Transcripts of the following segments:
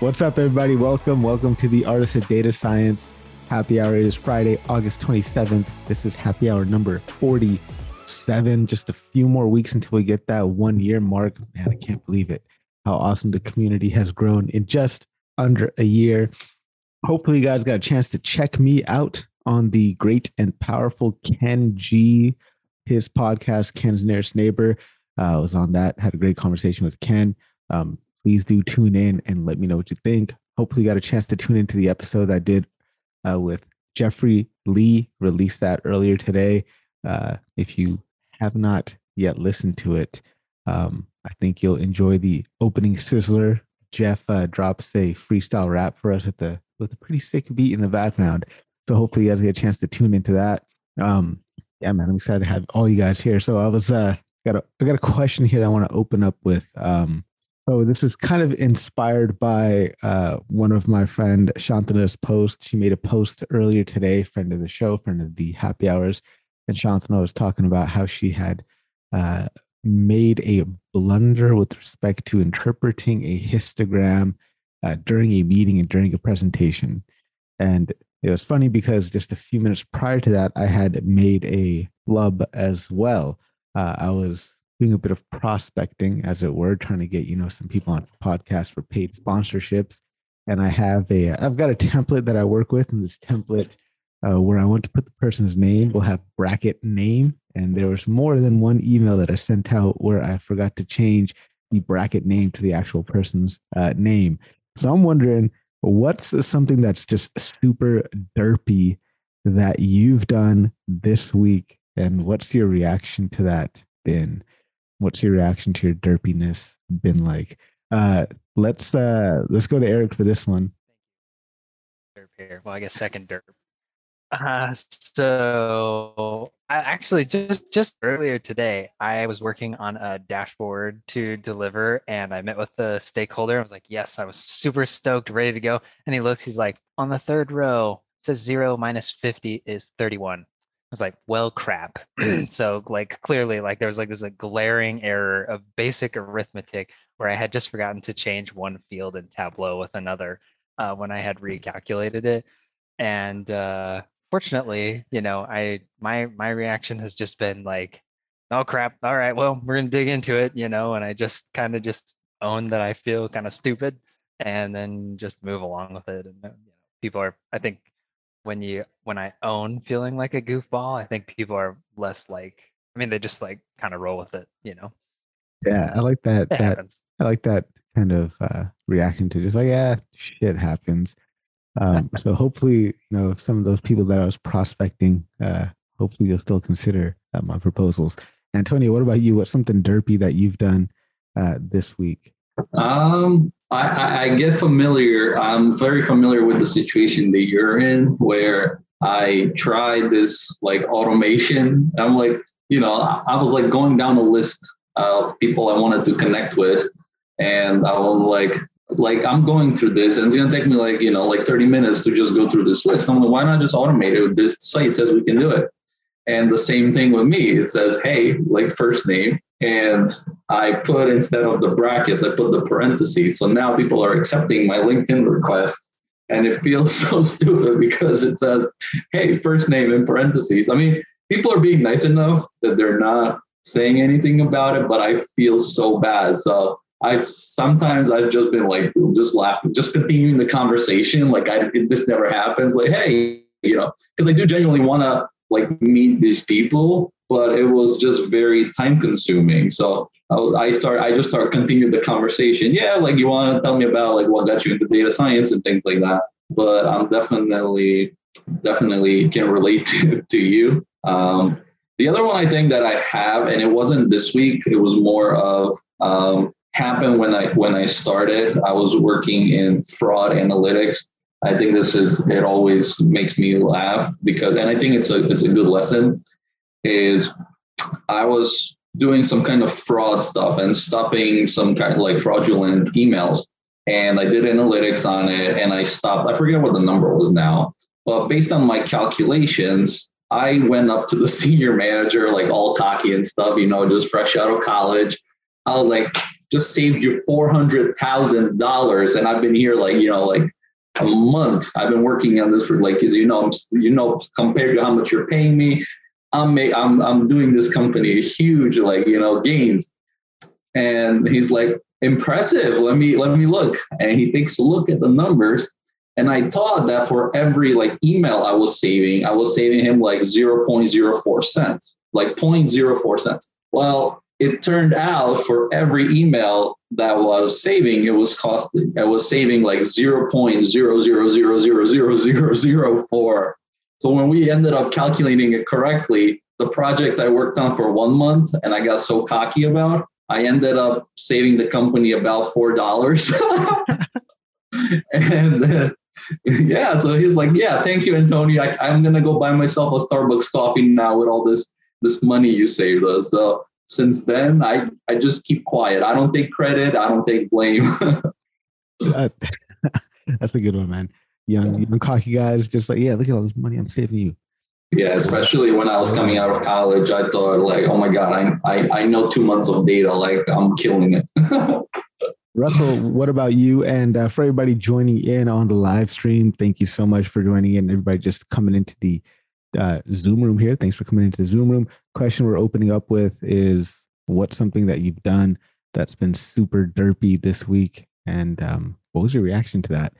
What's up, everybody? Welcome. Welcome to the Artist of Data Science Happy Hour. It is Friday, August 27th. This is happy hour number 47. Just a few more weeks until we get that one year mark. Man, I can't believe it. How awesome the community has grown in just under a year. Hopefully, you guys got a chance to check me out on the great and powerful Ken Jee, his podcast, Ken's Nearest Neighbor. Uh, I was on that, had a great conversation with Ken. Um, please do tune in and let me know what you think. Hopefully, you got a chance to tune into the episode I did uh, with Jeffrey Lee. Released that earlier today. Uh, if you have not yet listened to it, um, I think you'll enjoy the opening sizzler. Jeff uh, drops a freestyle rap for us at the with a pretty sick beat in the background. So hopefully you guys get a chance to tune into that. Um, yeah, man, I'm excited to have all you guys here. So I was uh got a I got a question here that I want to open up with. Um, so this is kind of inspired by uh, one of my friend Shantana's post. She made a post earlier today, friend of the show, friend of the happy hours, and Shantana was talking about how she had uh, made a blunder with respect to interpreting a histogram uh, during a meeting and during a presentation. And it was funny because just a few minutes prior to that, I had made a flub as well. Uh, I was doing a bit of prospecting, as it were, trying to get you know some people on podcasts for paid sponsorships. And I have a, I've got a template that I work with, and this template uh, where I want to put the person's name will have bracket name. And there was more than one email that I sent out where I forgot to change the bracket name to the actual person's uh, name. So I'm wondering, what's something that's just super derpy that you've done this week, and what's your reaction to that been? What's your reaction to your derpiness been like? Uh, let's uh, let's go to Eric for this one. Derp here. Well, I guess second derp. Uh, so I actually just just earlier today, I was working on a dashboard to deliver, and I met with the stakeholder. I was like, "Yes, I was super stoked, ready to go." And he looks, he's like, "On the third row, says zero minus fifty is thirty-one." I was like, well, crap. so like clearly like there was like this like glaring error of basic arithmetic where I had just forgotten to change one field in Tableau with another uh, when I had recalculated it. And uh, fortunately, you know, I my my reaction has just been like, oh crap, all right, well, we're gonna dig into it, you know, and I just kind of just own that I feel kind of stupid and then just move along with it. And you know, people are, I think when you when I own feeling like a goofball, I think people are less like I mean they just like kind of roll with it, you know. Yeah, I like that. It that happens. I like that kind of uh, reaction to just like yeah, shit happens. Um, so hopefully, you know, some of those people that I was prospecting, uh, hopefully you'll still consider uh, my proposals. Antonio, what about you? What's something derpy that you've done uh, this week? Um, I, I get familiar. I'm very familiar with the situation that you're in, where I tried this like automation. I'm like, you know, I was like going down a list of people I wanted to connect with, and I was like, like I'm going through this, and it's gonna take me like you know like 30 minutes to just go through this list. I'm like, why not just automate it? This site says we can do it. And the same thing with me. It says, hey, like first name, and I put instead of the brackets, I put the parentheses. So now people are accepting my LinkedIn request. And it feels so stupid because it says, hey, first name in parentheses. I mean, people are being nice enough that they're not saying anything about it, but I feel so bad. So I've sometimes I've just been like just laughing, just continuing the conversation. Like I this never happens. Like, hey, you know, because I do genuinely want to like meet these people but it was just very time consuming. So I start, I just start continue the conversation. Yeah, like you want to tell me about like what got you into data science and things like that. But I'm definitely, definitely can relate to, to you. Um, the other one I think that I have, and it wasn't this week, it was more of um, happened when I when I started. I was working in fraud analytics. I think this is it always makes me laugh because, and I think it's a it's a good lesson is I was doing some kind of fraud stuff and stopping some kind of like fraudulent emails. And I did analytics on it and I stopped. I forget what the number was now, but based on my calculations, I went up to the senior manager, like all cocky and stuff, you know, just fresh out of college. I was like, just saved you four hundred thousand dollars, and I've been here like you know like a month. I've been working on this for like you know you know compared to how much you're paying me, I'm I'm I'm doing this company huge like you know gains." And he's like, "Impressive. Let me let me look." And he takes a look at the numbers. And I thought that for every like email I was saving, I was saving him like 0.04 cents, like 0.04 cents. Well, it turned out for every email that was saving, it was costing, I was saving like 0.000000004. So when we ended up calculating it correctly, the project I worked on for one month and I got so cocky about, I ended up saving the company about four dollars. and then, yeah, so he's like, "Yeah, thank you, Antonio. I, I'm gonna go buy myself a Starbucks coffee now with all this this money you saved us." So since then, I, I just keep quiet. I don't take credit. I don't take blame. That's a good one, man. Young, young cocky guys, just like, yeah, look at all this money I'm saving you. Yeah, especially when I was coming out of college, I thought like, oh my god, I I, I know two months of data, like I'm killing it. Russell, what about you? And uh, for everybody joining in on the live stream, thank you so much for joining in. Everybody just coming into the uh, Zoom room here. Thanks for coming into the Zoom room. Question we're opening up with is what's something that you've done that's been super derpy this week? And um, what was your reaction to that?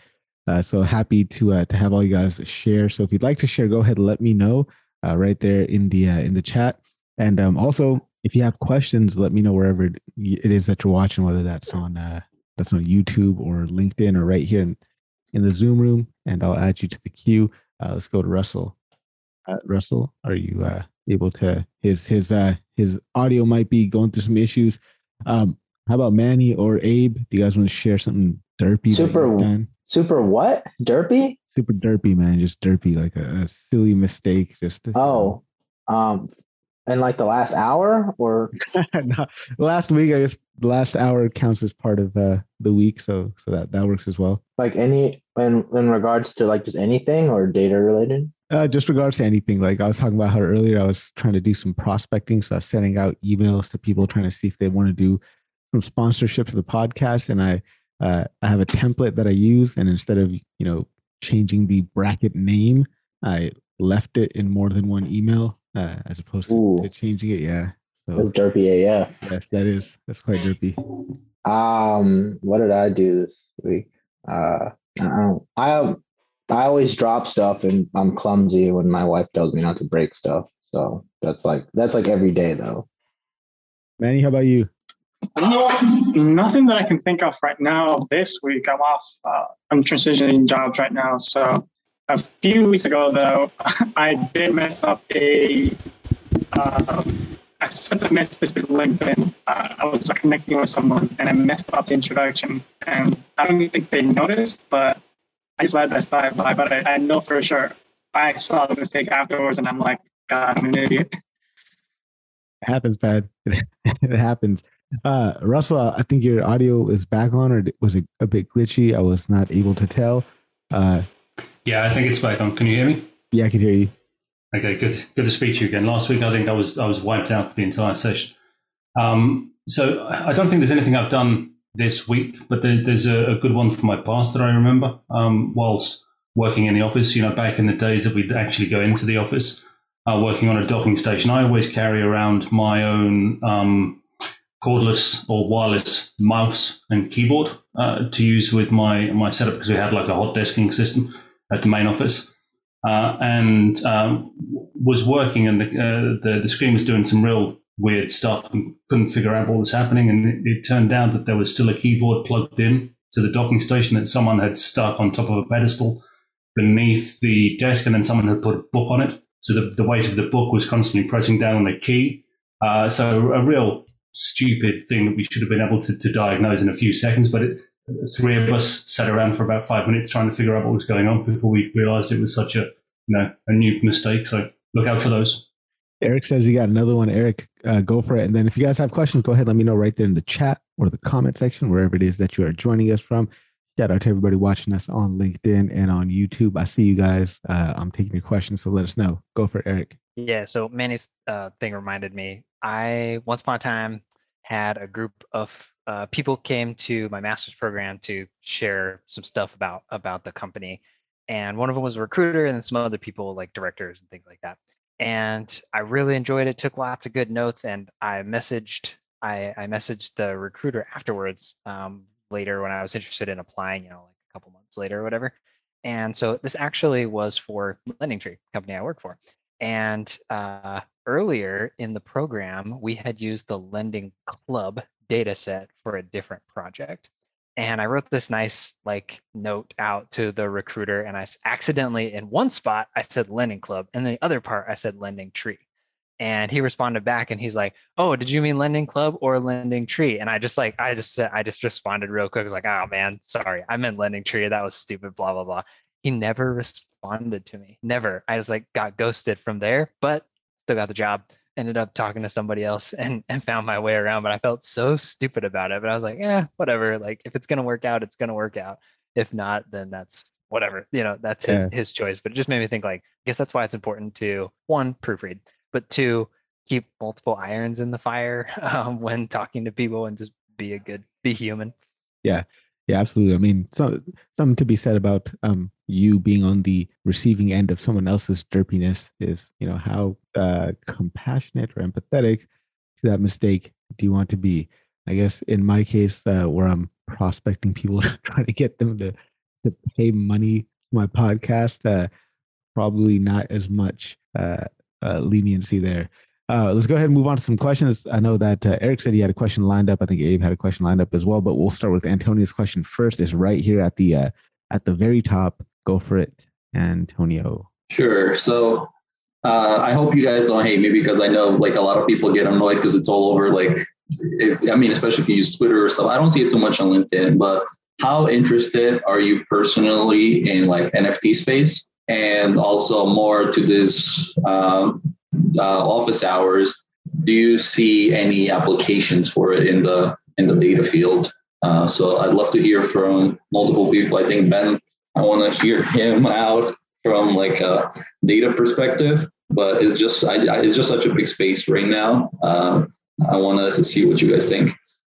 Uh, so happy to uh, to have all you guys share. So if you'd like to share, go ahead and let me know uh, right there in the uh, in the chat. And um, also, if you have questions, let me know wherever it is that you're watching, whether that's on uh, that's on YouTube or LinkedIn or right here in, in the Zoom room, and I'll add you to the queue. Uh, let's go to Russell uh, Russell? Are you uh, able to? His his uh, his audio might be going through some issues. Um, how about Manny or Abe? Do you guys want to share something derpy? Super super what derpy? Super derpy, man. Just derpy, like a, a silly mistake. Just oh, um, in like the last hour or no, last week. I guess the last hour counts as part of uh, the week, so so that that works as well. Like any in in regards to like just anything or data related. Uh, just regards to anything, like I was talking about how earlier I was trying to do some prospecting. So I was sending out emails to people trying to see if they want to do some sponsorship for the podcast. And I, uh, I have a template that I use. And instead of, you know, changing the bracket name, I left it in more than one email uh, as opposed to, to, changing it. Yeah. So, That's derpy AF. Yes, that is. That's quite derpy. Um, what did I do this week? Uh, I don't, I I always drop stuff and I'm clumsy when my wife tells me not to break stuff. So that's like that's like every day though. Manny, how about you? nothing that I can think of right now. This week, I'm off. Uh, I'm transitioning jobs right now. So a few weeks ago, though, I did mess up a. Uh, I sent a message to LinkedIn. Uh, I was connecting with someone, and I messed up the introduction. And I don't think they noticed, but I just let that slide by, but I, I know for sure I saw the mistake afterwards, and I'm like, God, I'm an idiot. It happens, bad. it happens. Uh, Russell, I think your audio is back on, or was it a bit glitchy? I was not able to tell. Uh, yeah, I think it's back on. Can you hear me? Yeah, I can hear you. Okay, good. Good to speak to you again. Last week, I think I was I was wiped out for the entire session. Um, so I don't think there's anything I've done this week, but there, there's a, a, good one from my past that I remember um, whilst working in the office. You know, back in the days that we'd actually go into the office, uh, working on a docking station, I always carry around my own um, cordless or wireless mouse and keyboard uh, to use with my my setup because we had like a hot desking system at the main office. Uh, and um, was working, and the, uh, the the screen was doing some real weird stuff and couldn't figure out what was happening. And it, it, turned out that there was still a keyboard plugged in to the docking station that someone had stuck on top of a pedestal beneath the desk, and then someone had put a book on it. So the, the weight of the book was constantly pressing down on the key. Uh, so a real stupid thing that we should have been able to, to diagnose in a few seconds, but it, three of us sat around for about five minutes trying to figure out what was going on before we realized it was such a you know a new mistake. So look out for those. Eric says you got another one. Eric, uh, go for it. And then if you guys have questions, go ahead. Let me know right there in the chat or the comment section, wherever it is that you are joining us from. Shout out to everybody watching us on LinkedIn and on YouTube. I see you guys. Uh, I'm taking your questions, so let us know. Go for it, Eric. Yeah. So Manny's uh, thing reminded me. I once upon a time had a group of uh, people came to my master's program to share some stuff about about the company, and one of them was a recruiter, and some other people like directors and things like that. And I really enjoyed it. Took lots of good notes, and I messaged I, I messaged the recruiter afterwards um, later when I was interested in applying. You know, like a couple months later or whatever. And so this actually was for Lending Tree, company I work for. And uh, earlier in the program, we had used the Lending Club data set for a different project. And I wrote this nice like note out to the recruiter, and I accidentally in one spot I said Lending Club, and the other part I said Lending Tree. And he responded back, and he's like, "Oh, did you mean Lending Club or Lending Tree?" And I just like I just said I just responded real quick. I was like, "Oh man, sorry, I meant Lending Tree. That was stupid." Blah blah blah. He never responded to me. Never. I just like got ghosted from there, but still got the job ended up talking to somebody else and, and found my way around. But I felt so stupid about it. But I was like, yeah, whatever. Like if it's gonna work out, it's gonna work out. If not, then that's whatever. You know, that's his yeah. his choice. But it just made me think like, I guess that's why it's important to one, proofread, but two, keep multiple irons in the fire um, when talking to people and just be a good be human. Yeah. Yeah, absolutely. I mean, so, something to be said about um, you being on the receiving end of someone else's derpiness is, you know, how uh, compassionate or empathetic to that mistake do you want to be? I guess in my case, uh, where I'm prospecting people, trying to get them to to pay money to my podcast, uh, probably not as much uh, uh, leniency there. Uh, let's go ahead and move on to some questions. I know that uh, Eric said he had a question lined up. I think Abe had a question lined up as well, but we'll start with Antonio's question first. Is right here at the uh, at the very top. Go for it, Antonio. Sure. So uh, I hope you guys don't hate me because I know like a lot of people get annoyed because it's all over. Like, if, I mean, especially if you use Twitter or stuff. I don't see it too much on LinkedIn, but how interested are you personally in like NFT space and also more to this um, uh, office hours, do you see any applications for it in the in the data field? Uh, so I'd love to hear from multiple people. I think Ben, I want to hear him out from like a data perspective, but it's just I, it's just such a big space right now. Uh, I want to see what you guys think.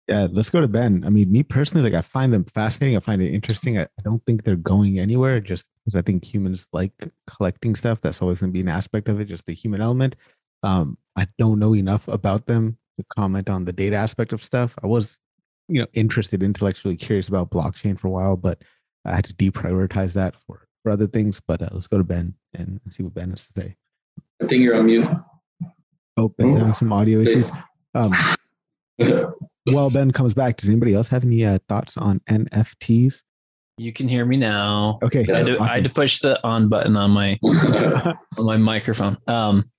Yeah, let's go to Ben. I mean, me personally, like I find them fascinating. I find it interesting. I, I don't think they're going anywhere just because I think humans like collecting stuff. That's always going to be an aspect of it, just the human element. Um, I don't know enough about them to comment on the data aspect of stuff. I was, you know, interested, intellectually curious about blockchain for a while, but I had to deprioritize that for, for other things. But uh, let's go to Ben and see what Ben has to say. I think you're on mute. Oh, Ben's having some audio issues. Um, while Ben comes back, does anybody else have any uh, thoughts on NFTs? You can hear me now. Okay, I, had to, awesome. I had to push the on button on my on my microphone. Um,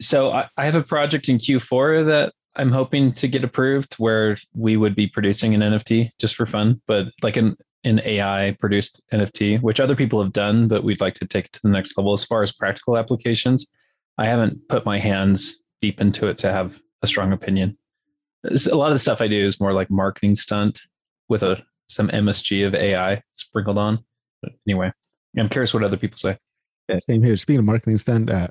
so I, I have a project in Q4 that I'm hoping to get approved where we would be producing an NFT just for fun, but like an an AI produced NFT, which other people have done, but we'd like to take it to the next level as far as practical applications. I haven't put my hands deep into it to have a strong opinion a lot of the stuff I do is more like marketing stunt with a some MSG of AI sprinkled on. But anyway, I'm curious what other people say. Yeah, same here. Speaking of marketing stunt, uh,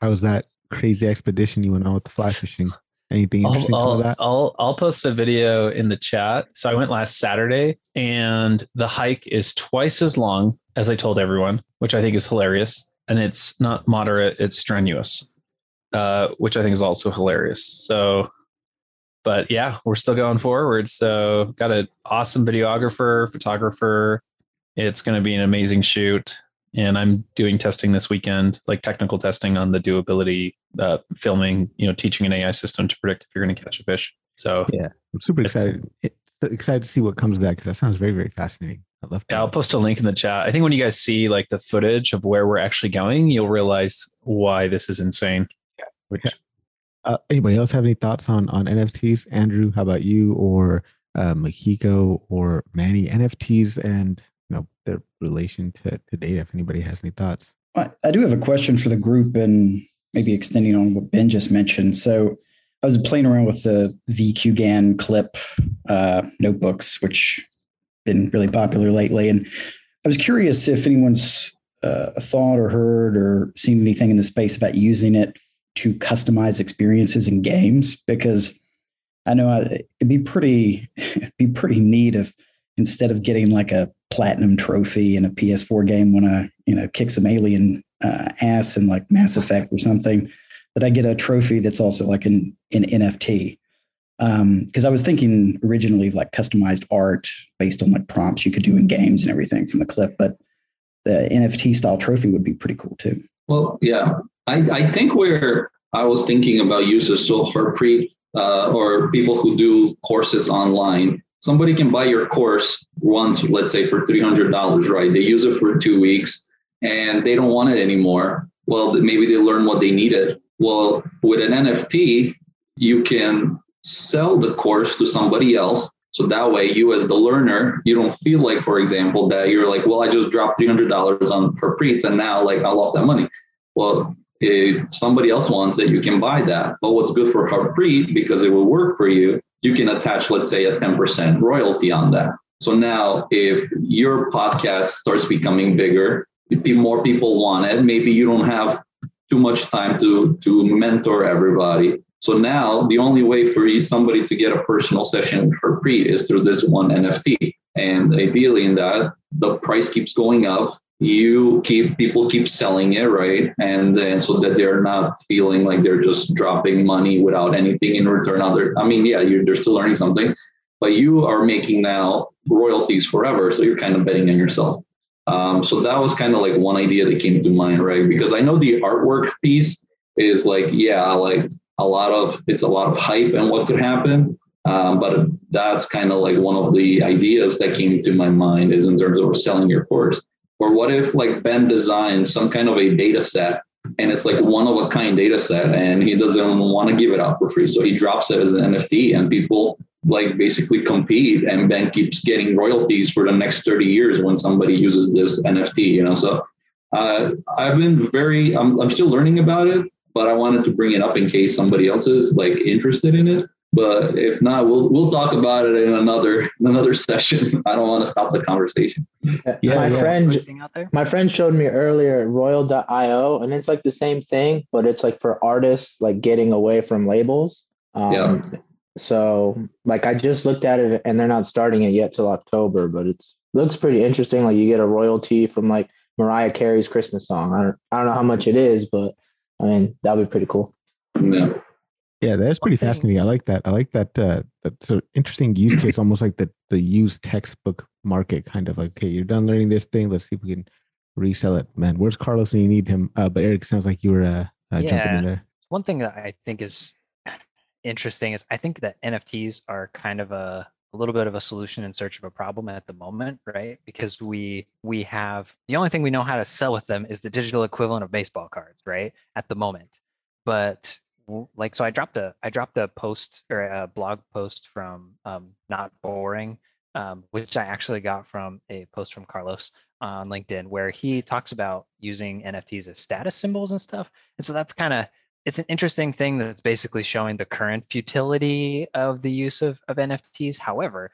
how was that crazy expedition you went on with the fly fishing? Anything interesting I'll, I'll, that? I'll, I'll post a video in the chat. So I went last Saturday, and the hike is twice as long as I told everyone, which I think is hilarious. And it's not moderate; it's strenuous, uh, which I think is also hilarious. So but yeah, we're still going forward. So got an awesome videographer, photographer. It's going to be an amazing shoot. And I'm doing testing this weekend, like technical testing on the doability, uh, filming, you know, teaching an AI system to predict if you're going to catch a fish. So yeah, I'm super excited. excited to see what comes of that because that sounds very, very fascinating. I love. Yeah, I'll post a link in the chat. I think when you guys see like the footage of where we're actually going, you'll realize why this is insane. Yeah. Which yeah. Uh, anybody else have any thoughts on on NFTs? Andrew, how about you or uh, Mikiko or Manny? NFTs and you know their relation to, to data. If anybody has any thoughts, I, I do have a question for the group and maybe extending on what Ben just mentioned. So I was playing around with the VQGAN clip uh, notebooks, which been really popular lately, and I was curious if anyone's uh, thought or heard or seen anything in the space about using it to customize experiences in games because I know I, it'd be pretty be pretty neat if instead of getting like a platinum trophy in a PS4 game when I you know kick some alien uh, ass in like Mass Effect or something, that I get a trophy that's also like an an NFT. Because um, I was thinking originally like customized art based on like prompts you could do in games and everything from the clip, but the NFT style trophy would be pretty cool too. Well, yeah, I, I think where I was thinking about users, so Harpreet uh, or people who do courses online, somebody can buy your course once, let's say for $300, right? They use it for two weeks and they don't want it anymore. Well, maybe they learn what they needed. Well, with an NFT, you can sell the course to somebody else. So that way, you as the learner, you don't feel like, for example, that you're like, well, I just dropped $300 on Harpreet and now like I lost that money. Well, if somebody else wants it, you can buy that. But what's good for Harpreet, because it will work for you, you can attach, let's say, a 10% royalty on that. So now, if your podcast starts becoming bigger, more people want it, maybe you don't have too much time to, to mentor everybody. So now, the only way for you, somebody to get a personal session with Harpreet is through this one NFT. And ideally, in that, the price keeps going up you keep people keep selling it right? And then so that they're not feeling like they're just dropping money without anything in return other i mean yeah they're still learning something but you are making now royalties forever so you're kind of betting on yourself. Um, so that was kind of like one idea that came to mind right? Because i know the artwork piece is like yeah like a lot of it's a lot of hype and what could happen um, but that's kind of like one of the ideas that came to my mind is in terms of selling your course or what if like Ben designs some kind of a data set and it's like one of a kind data set and he doesn't want to give it out for free. So he drops it as an NFT and people like basically compete and Ben keeps getting royalties for the next 30 years when somebody uses this NFT, you know? So uh, I've been very, I'm, I'm still learning about it, but I wanted to bring it up in case somebody else is like interested in it. But if not, we'll we'll talk about it in another another session. I don't want to stop the conversation. Yeah, my yeah. friend my friend showed me earlier royal.io and it's like the same thing, but it's like for artists like getting away from labels. Um, yeah. so like I just looked at it and they're not starting it yet till October, but it's looks pretty interesting. Like you get a royalty from like Mariah Carey's Christmas song. I don't I don't know how much it is, but I mean that'd be pretty cool. Yeah. Yeah, that's pretty fascinating. I like that. I like that. Uh, that's an interesting use case, almost like the the used textbook market, kind of like, okay, you're done learning this thing. Let's see if we can resell it. Man, where's Carlos when you need him? Uh, but Eric sounds like you were uh, uh, yeah. jumping in there. One thing that I think is interesting is I think that NFTs are kind of a a little bit of a solution in search of a problem at the moment, right? Because we we have the only thing we know how to sell with them is the digital equivalent of baseball cards, right? At the moment. But like so i dropped a i dropped a post or a blog post from um, not boring um, which i actually got from a post from carlos on linkedin where he talks about using nfts as status symbols and stuff. And so that's kind of it's an interesting thing that's basically showing the current futility of the use of, of nfts however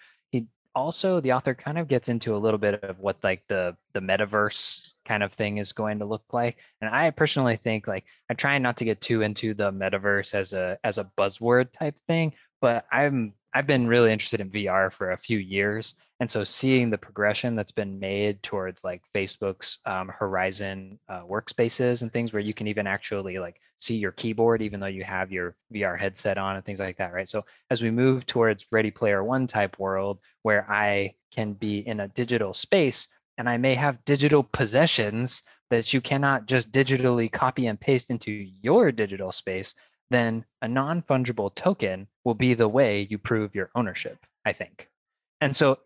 also the author kind of gets into a little bit of what like the the metaverse kind of thing is going to look like and i personally think like i try not to get too into the metaverse as a as a buzzword type thing but i'm i've been really interested in vr for a few years and so seeing the progression that's been made towards like facebook's um, horizon uh, workspaces and things where you can even actually like see your keyboard even though you have your VR headset on and things like that, right? So as we move towards Ready Player One type world where I can be in a digital space and I may have digital possessions that you cannot just digitally copy and paste into your digital space, then a non fungible token will be the way you prove your ownership, I think. And so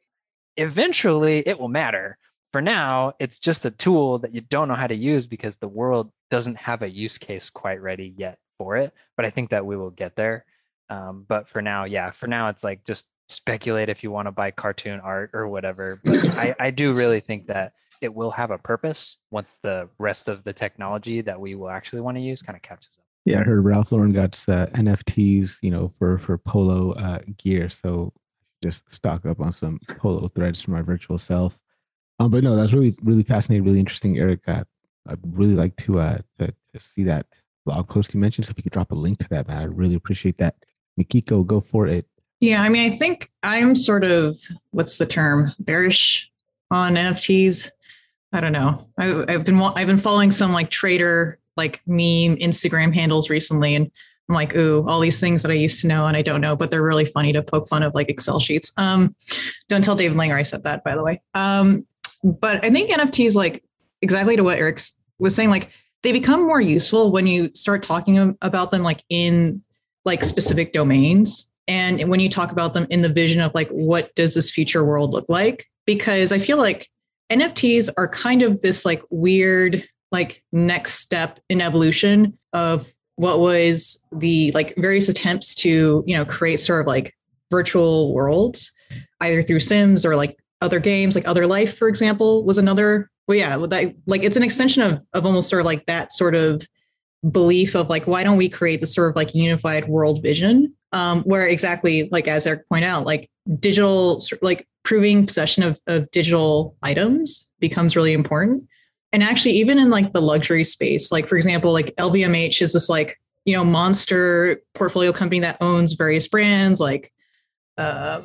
eventually it will matter for now, it's just a tool that you don't know how to use because the world doesn't have a use case quite ready yet for it. But I think that we will get there. Um, but for now, yeah, for now, it's like just speculate if you want to buy cartoon art or whatever. But I, I do really think that it will have a purpose once the rest of the technology that we will actually want to use kind of catches up. Yeah, I heard Ralph Lauren got uh, NFTs, you know, for for polo uh, gear. So just stock up on some polo threads for my virtual self. Um, but no, that's really, really fascinating, really interesting, Eric. Uh, I'd really like to, uh, to, to see that blog post you mentioned. So if you could drop a link to that, man, I'd really appreciate that. Mikiko, go for it. Yeah, I mean, I think I'm sort of what's the term bearish on NFTs. I don't know. I, have been I've been following some like trader like meme Instagram handles recently, and I'm like, ooh, all these things that I used to know and I don't know, but they're really funny to poke fun of like Excel sheets. Um, don't tell David Langer I said that, by the way. Um, but I think NFTs like exactly to what Eric was saying, like they become more useful when you start talking about them like in like specific domains and when you talk about them in the vision of like what does this future world look like? Because i feel like nfts are kind of this like weird like next step in evolution of what was the like various attempts to you know create sort of like virtual worlds either through sims or like other games like other life for example was another well yeah that, like it's an extension of of almost sort of like that sort of belief of like why don't we create this sort of like unified world vision um, where exactly like as Eric pointed out, like digital like proving possession of, of digital items becomes really important. And actually, even in like the luxury space, like for example, like LVMH is this like you know monster portfolio company that owns various brands like um,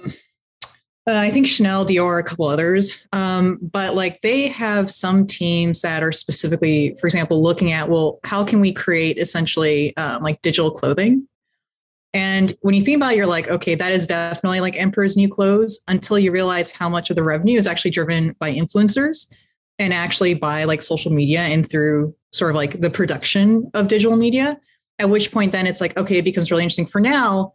uh, I think Chanel, Dior, a couple others. Um, but like they have some teams that are specifically, for example, looking at well, how can we create essentially um, like digital clothing and when you think about it, you're like, okay, that is definitely like Emperor's New Clothes until you realize how much of the revenue is actually driven by influencers and actually by like social media and through sort of like the production of digital media. At which point, then it's like, okay, it becomes really interesting. For now,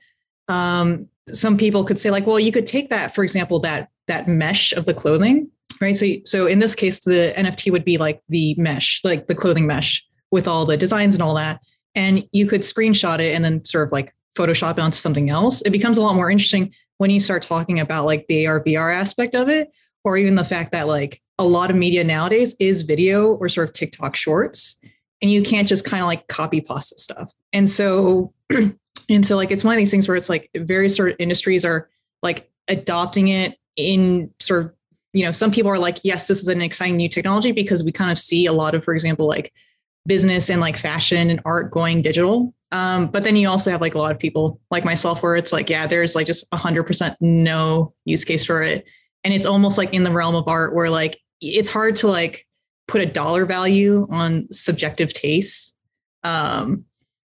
um, some people could say like, well, you could take that, for example, that that mesh of the clothing, right? So, so in this case, the NFT would be like the mesh, like the clothing mesh with all the designs and all that, and you could screenshot it and then sort of like Photoshop onto something else, it becomes a lot more interesting when you start talking about like the AR VR aspect of it, or even the fact that like a lot of media nowadays is video or sort of TikTok shorts, and you can't just kind of like copy pasta stuff. And so, and so like it's one of these things where it's like various sort of industries are like adopting it in sort of you know some people are like yes this is an exciting new technology because we kind of see a lot of for example like business and like fashion and art going digital um, but then you also have like a lot of people like myself where it's like, yeah, there's like just 100% no use case for it. And it's almost like in the realm of art where like it's hard to like put a dollar value on subjective tastes um,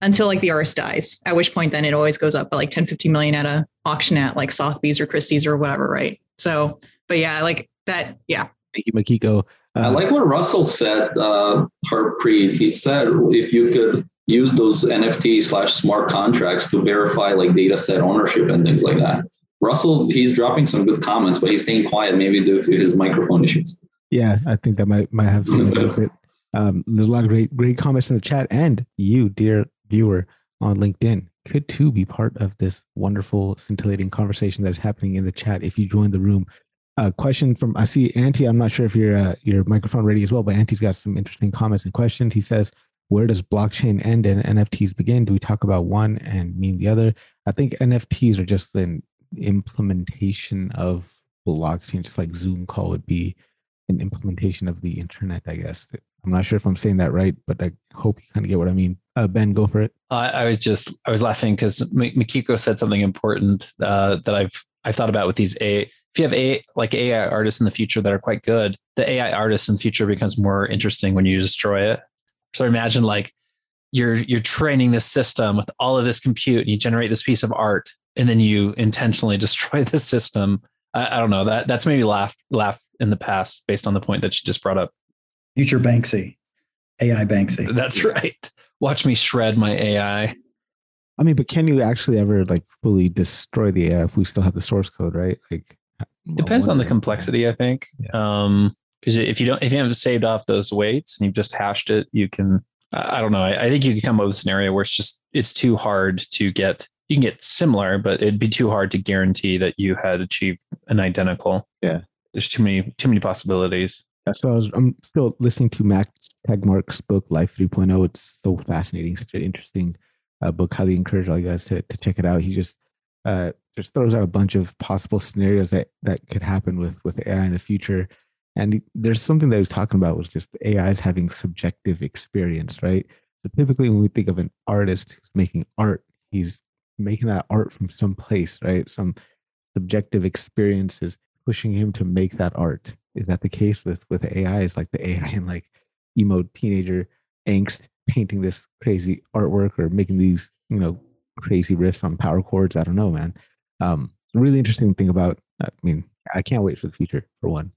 until like the artist dies, at which point then it always goes up by like 10, 15 million at a auction at like Sotheby's or Christie's or whatever, right? So, but yeah, like that, yeah. Thank you, Mikiko. Uh, I like what Russell said, uh, Harpreet. He said if you could use those NFT slash smart contracts to verify like data set ownership and things like that. Russell, he's dropping some good comments, but he's staying quiet maybe due to his microphone issues. Yeah, I think that might might have something to do with it. Um, there's a lot of great great comments in the chat, and you, dear viewer on LinkedIn, could too be part of this wonderful, scintillating conversation that is happening in the chat if you join the room. A question from I see Auntie. I'm not sure if your uh, your microphone ready as well, but Auntie's got some interesting comments and questions. He says, where does blockchain end and NFTs begin? Do we talk about one and mean the other? I think NFTs are just an implementation of blockchain, just like Zoom call would be an implementation of the internet, I guess. I'm not sure if I'm saying that right, but I hope you kind of get what I mean. Uh, ben, go for it. I, I was just I was laughing because Mikiko said something important uh, that I've I've thought about with these a if you have a like AI artists in the future that are quite good, the AI artist in the future becomes more interesting when you destroy it so imagine like you're you're training this system with all of this compute and you generate this piece of art and then you intentionally destroy the system. I, I don't know that that's maybe laugh laugh in the past based on the point that you just brought up. Future Banksy, AI Banksy. That's right. Watch me shred my AI. I mean, but can you actually ever like fully destroy the AI if we still have the source code, right? Like depends on the complexity, I think. Yeah. Um, because if you don't if you haven't saved off those weights and you've just hashed it you can i don't know I, I, think you can come up with a scenario where it's just it's too hard to get you can get similar but it'd be too hard to guarantee that you had achieved an identical yeah there's too many too many possibilities so I was, i'm still listening to max tegmark's book life 3.0 it's so fascinating such an interesting uh, book highly encourage all you guys to, to check it out he just uh, just throws out a bunch of possible scenarios that that could happen with with ai in the future and there's something that he was talking about was just AIs having subjective experience, right? So typically, when we think of an artist making art, he's making that art from some place, right? Some subjective experiences pushing him to make that art. Is that the case with with AI? Is like the AI and like emo teenager angst painting this crazy artwork or making these you know crazy riffs on power chords? I don't know, man. Um, really interesting thing about. I mean, I can't wait for the future for one.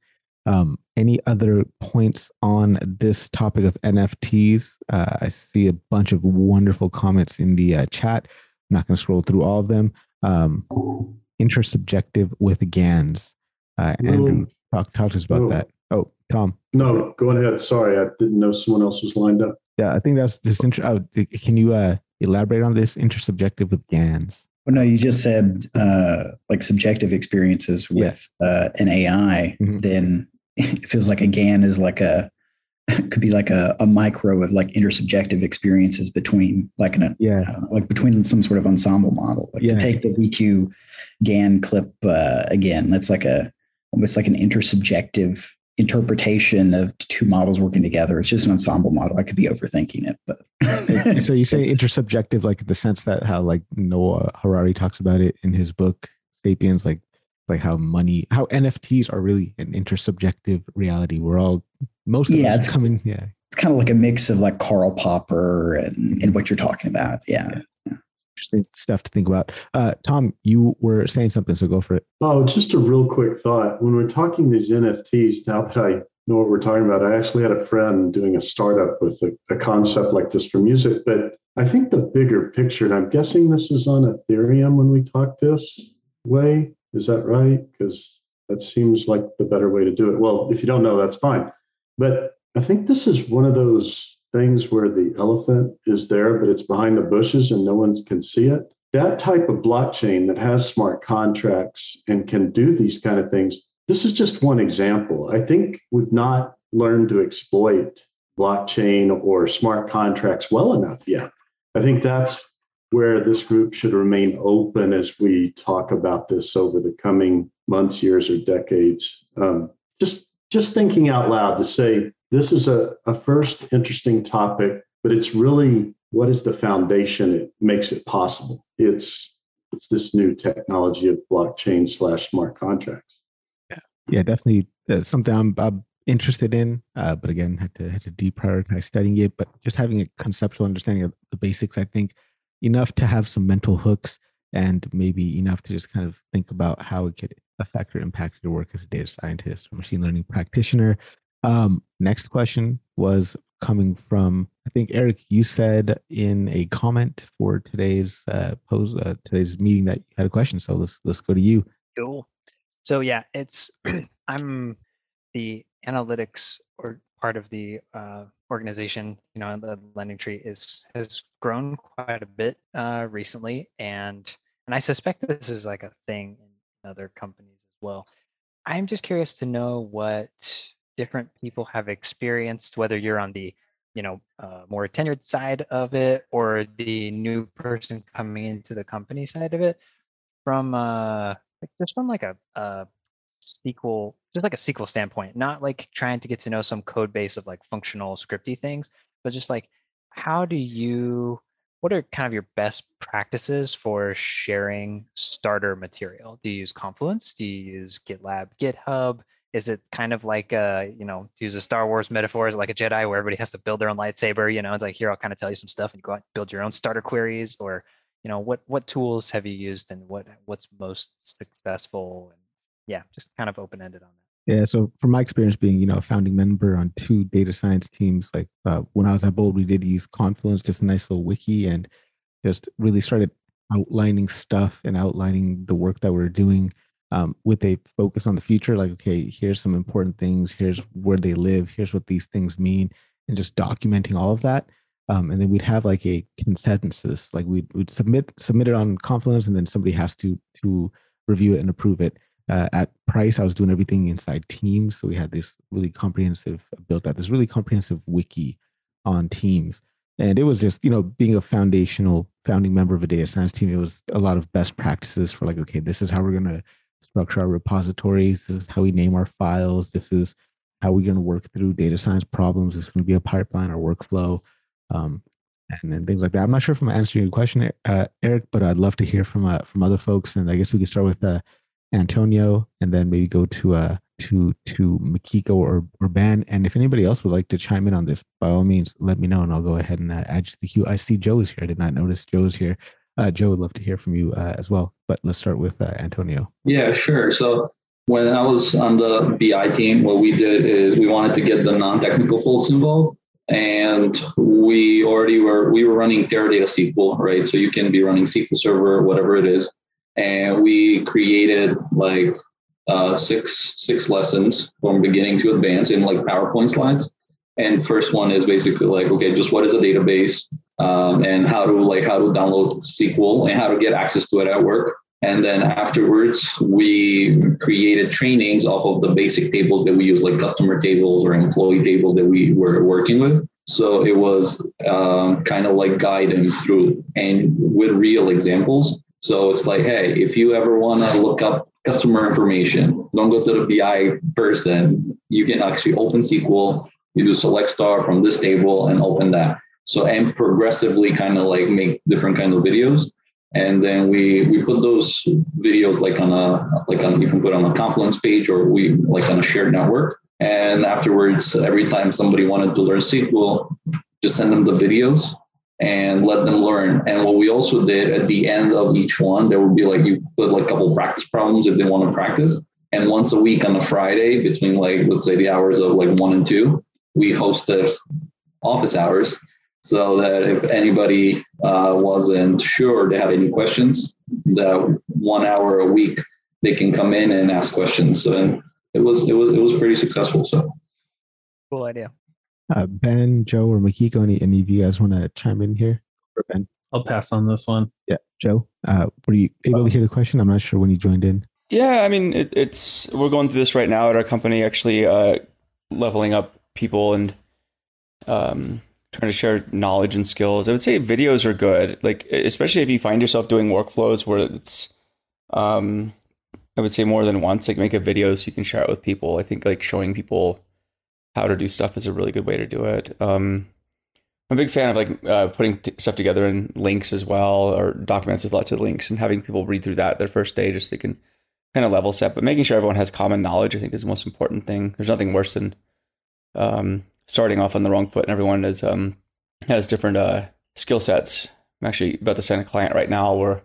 Um, any other points on this topic of NFTs? Uh, I see a bunch of wonderful comments in the uh, chat. I'm not going to scroll through all of them. Um, intersubjective with GANs. Uh, Andrew, talk, talk to us about that. Oh, Tom. No, go ahead. Sorry, I didn't know someone else was lined up. Yeah, I think that's this. Inter- oh, can you uh, elaborate on this intersubjective with GANs? Well, no, you just said uh, like subjective experiences with uh, an AI. Mm-hmm. Then it feels like a GAN is like a could be like a, a micro of like intersubjective experiences between like an yeah know, like between some sort of ensemble model. Like yeah. to take the VQ GAN clip uh, again, that's like a almost like an intersubjective interpretation of two models working together. It's just an ensemble model. I could be overthinking it, but so you say intersubjective, like the sense that how like Noah Harari talks about it in his book Sapiens, like like how money, how NFTs are really an intersubjective reality. We're all most of yeah, it's coming. Yeah, it's kind of like a mix of like Karl Popper and and what you're talking about. Yeah. yeah. Interesting stuff to think about. Uh, Tom, you were saying something, so go for it. Oh, just a real quick thought. When we're talking these NFTs, now that I know what we're talking about, I actually had a friend doing a startup with a, a concept like this for music. But I think the bigger picture, and I'm guessing this is on Ethereum when we talk this way, is that right? Because that seems like the better way to do it. Well, if you don't know, that's fine. But I think this is one of those things where the elephant is there, but it's behind the bushes and no one can see it. That type of blockchain that has smart contracts and can do these kind of things, this is just one example. I think we've not learned to exploit blockchain or smart contracts well enough yet. I think that's where this group should remain open as we talk about this over the coming months, years, or decades. Um, just just thinking out loud to say this is a, a first interesting topic, but it's really what is the foundation that makes it possible? It's it's this new technology of blockchain slash smart contracts. Yeah, yeah, definitely uh, something I'm, I'm, interested in. Uh, but again, had to had to deprioritize studying it. But just having a conceptual understanding of the basics, I think, enough to have some mental hooks and maybe enough to just kind of think about how it could affect or impact your work as a data scientist or machine learning practitioner. Um, next question was coming from I think Eric. You said in a comment for today's uh, pose uh, today's meeting that you had a question. So let's let's go to you. Cool. So yeah, it's I'm the analytics or part of the uh, organization, you know, the Lending Tree is has grown quite a bit uh, recently, and and I suspect this is like a thing in other companies as well. I'm just curious to know what different people have experienced, whether you're on the you know uh, more tenured side of it or the new person coming into the company side of it, from uh, like just from like a, a SQL, just like a SQL standpoint, not like trying to get to know some code base of like functional scripty things, but just like how do you what are kind of your best practices for sharing starter material? Do you use Confluence? Do you use GitLab, GitHub? Is it kind of like a, you know, to use a Star Wars metaphor, is like a Jedi where everybody has to build their own lightsaber? You know, it's like here I'll kind of tell you some stuff and you go out and build your own starter queries, or you know, what what tools have you used and what what's most successful and yeah, just kind of open ended on that. Yeah. So from my experience being, you know, a founding member on two data science teams, like uh, when I was at Bold, we did use Confluence, just a nice little wiki, and just really started outlining stuff and outlining the work that we are doing um, with a focus on the future. Like, okay, here's some important things. Here's where they live. Here's what these things mean, and just documenting all of that. Um, and then we'd have like a consensus. Like we'd, we'd submit submit it on Confluence, and then somebody has to to review it and approve it uh, at Price, I was doing everything inside Teams. So we had this really comprehensive, built out this really comprehensive wiki on Teams. And it was just, you know, being a foundational founding member of a data science team, it was a lot of best practices for like, okay, this is how we're going to structure our repositories. This is how we name our files. This is how we're going to work through data science problems. It's going to be a pipeline or workflow. Um, and, things like that. I'm not sure if I'm answering your question, uh, Eric, but I'd love to hear from uh, from other folks. And I guess we could start with uh, Antonio, and then maybe go to uh, to to Mikiko or or Ben. And if anybody else would like to chime in on this, by all means, let me know, and I'll go ahead and uh, add you to the queue. I see Joe is here. I did not notice Joe is here. Uh, Joe would love to hear from you uh, as well. But let's start with uh, Antonio. Yeah, sure. So when I was on the BI team, what we did is we wanted to get the non-technical folks involved. And we already were we were running Teradata SQL, right? So you can be running SQL Server, whatever it is. And we created like uh, six six lessons from beginning to advance in like PowerPoint slides. And first one is basically like, okay, just what is a database, um, and how to like how to download SQL and how to get access to it at work. And then afterwards, we created trainings off of the basic tables that we use, like customer tables or employee tables that we were working with. So it was um, kind of like them through and with real examples. So it's like, hey, if you ever want to look up customer information, don't go to the BI person. You can actually open SQL, you do select star from this table and open that. So and progressively kind of like make different kind of videos. And then we we put those videos like on a like on you can put on a confluence page or we like on a shared network. And afterwards every time somebody wanted to learn sql just send them the videos and let them learn. And what we also did at the end of each one there would be like you put like a couple practice problems if they want to practice. And once a week on a friday between like let's say the hours of like one and two we host the office hours so that if anybody uh, wasn't sure they have any questions, that one hour a week they can come in and ask questions. So and it was it was it was pretty successful. So cool idea. Uh, ben, Joe, or Mikiko, any any of you guys want to chime in here? Or Ben, I'll pass on this one. yeah, Joe, uh, were you able to hear the question? I'm not sure when you joined in. Yeah, I mean, it, it's we're going through this right now at our company, actually uh, leveling up people and um, trying to share knowledge and skills. I would say videos are good, like especially if you find yourself doing workflows where it's, um, I would say more than once. Like make a video so you can share it with people. I think like showing people how to do stuff is a really good way to do it. Um, I'm a big fan of like uh, putting stuff together in links as well, or documents with lots of links, and having people read through that their first day, just so they can kind of level set. But making sure everyone has common knowledge, I think, is the most important thing. There's nothing worse than um, starting off on the wrong foot, and everyone is um, has different uh, skill sets. I'm actually about to sign a client right now where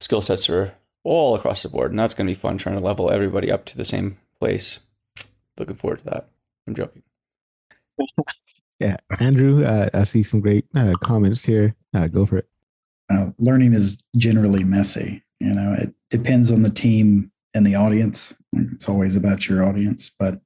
skill sets are all across the board, and that's going to be fun trying to level everybody up to the same place. Looking forward to that. I'm joking. Yeah, Andrew, uh, I see some great uh, comments here. Uh, go for it. Uh, learning is generally messy. You know, it depends on the team and the audience. It's always about your audience, but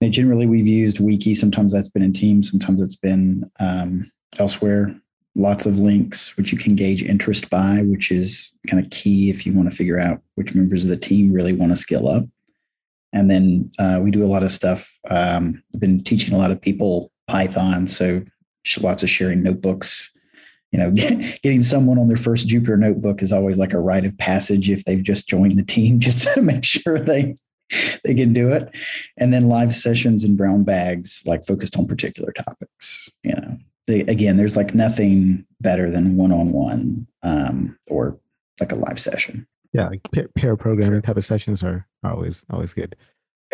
and generally we've used Wiki. Sometimes that's been in Teams. Sometimes it's been um, elsewhere. Lots of links, which you can gauge interest by, which is kind of key if you want to figure out which members of the team really want to skill up. And then uh, we do a lot of stuff. Um, I've been teaching a lot of people Python, so lots of sharing notebooks. You know, getting someone on their first Jupyter notebook is always like a rite of passage if they've just joined the team, just to make sure they they can do it. And then live sessions in brown bags, like focused on particular topics. You know, they, again, there's like nothing better than one on one or like a live session. Yeah, like pair, pair programming type of sessions are, are always always good.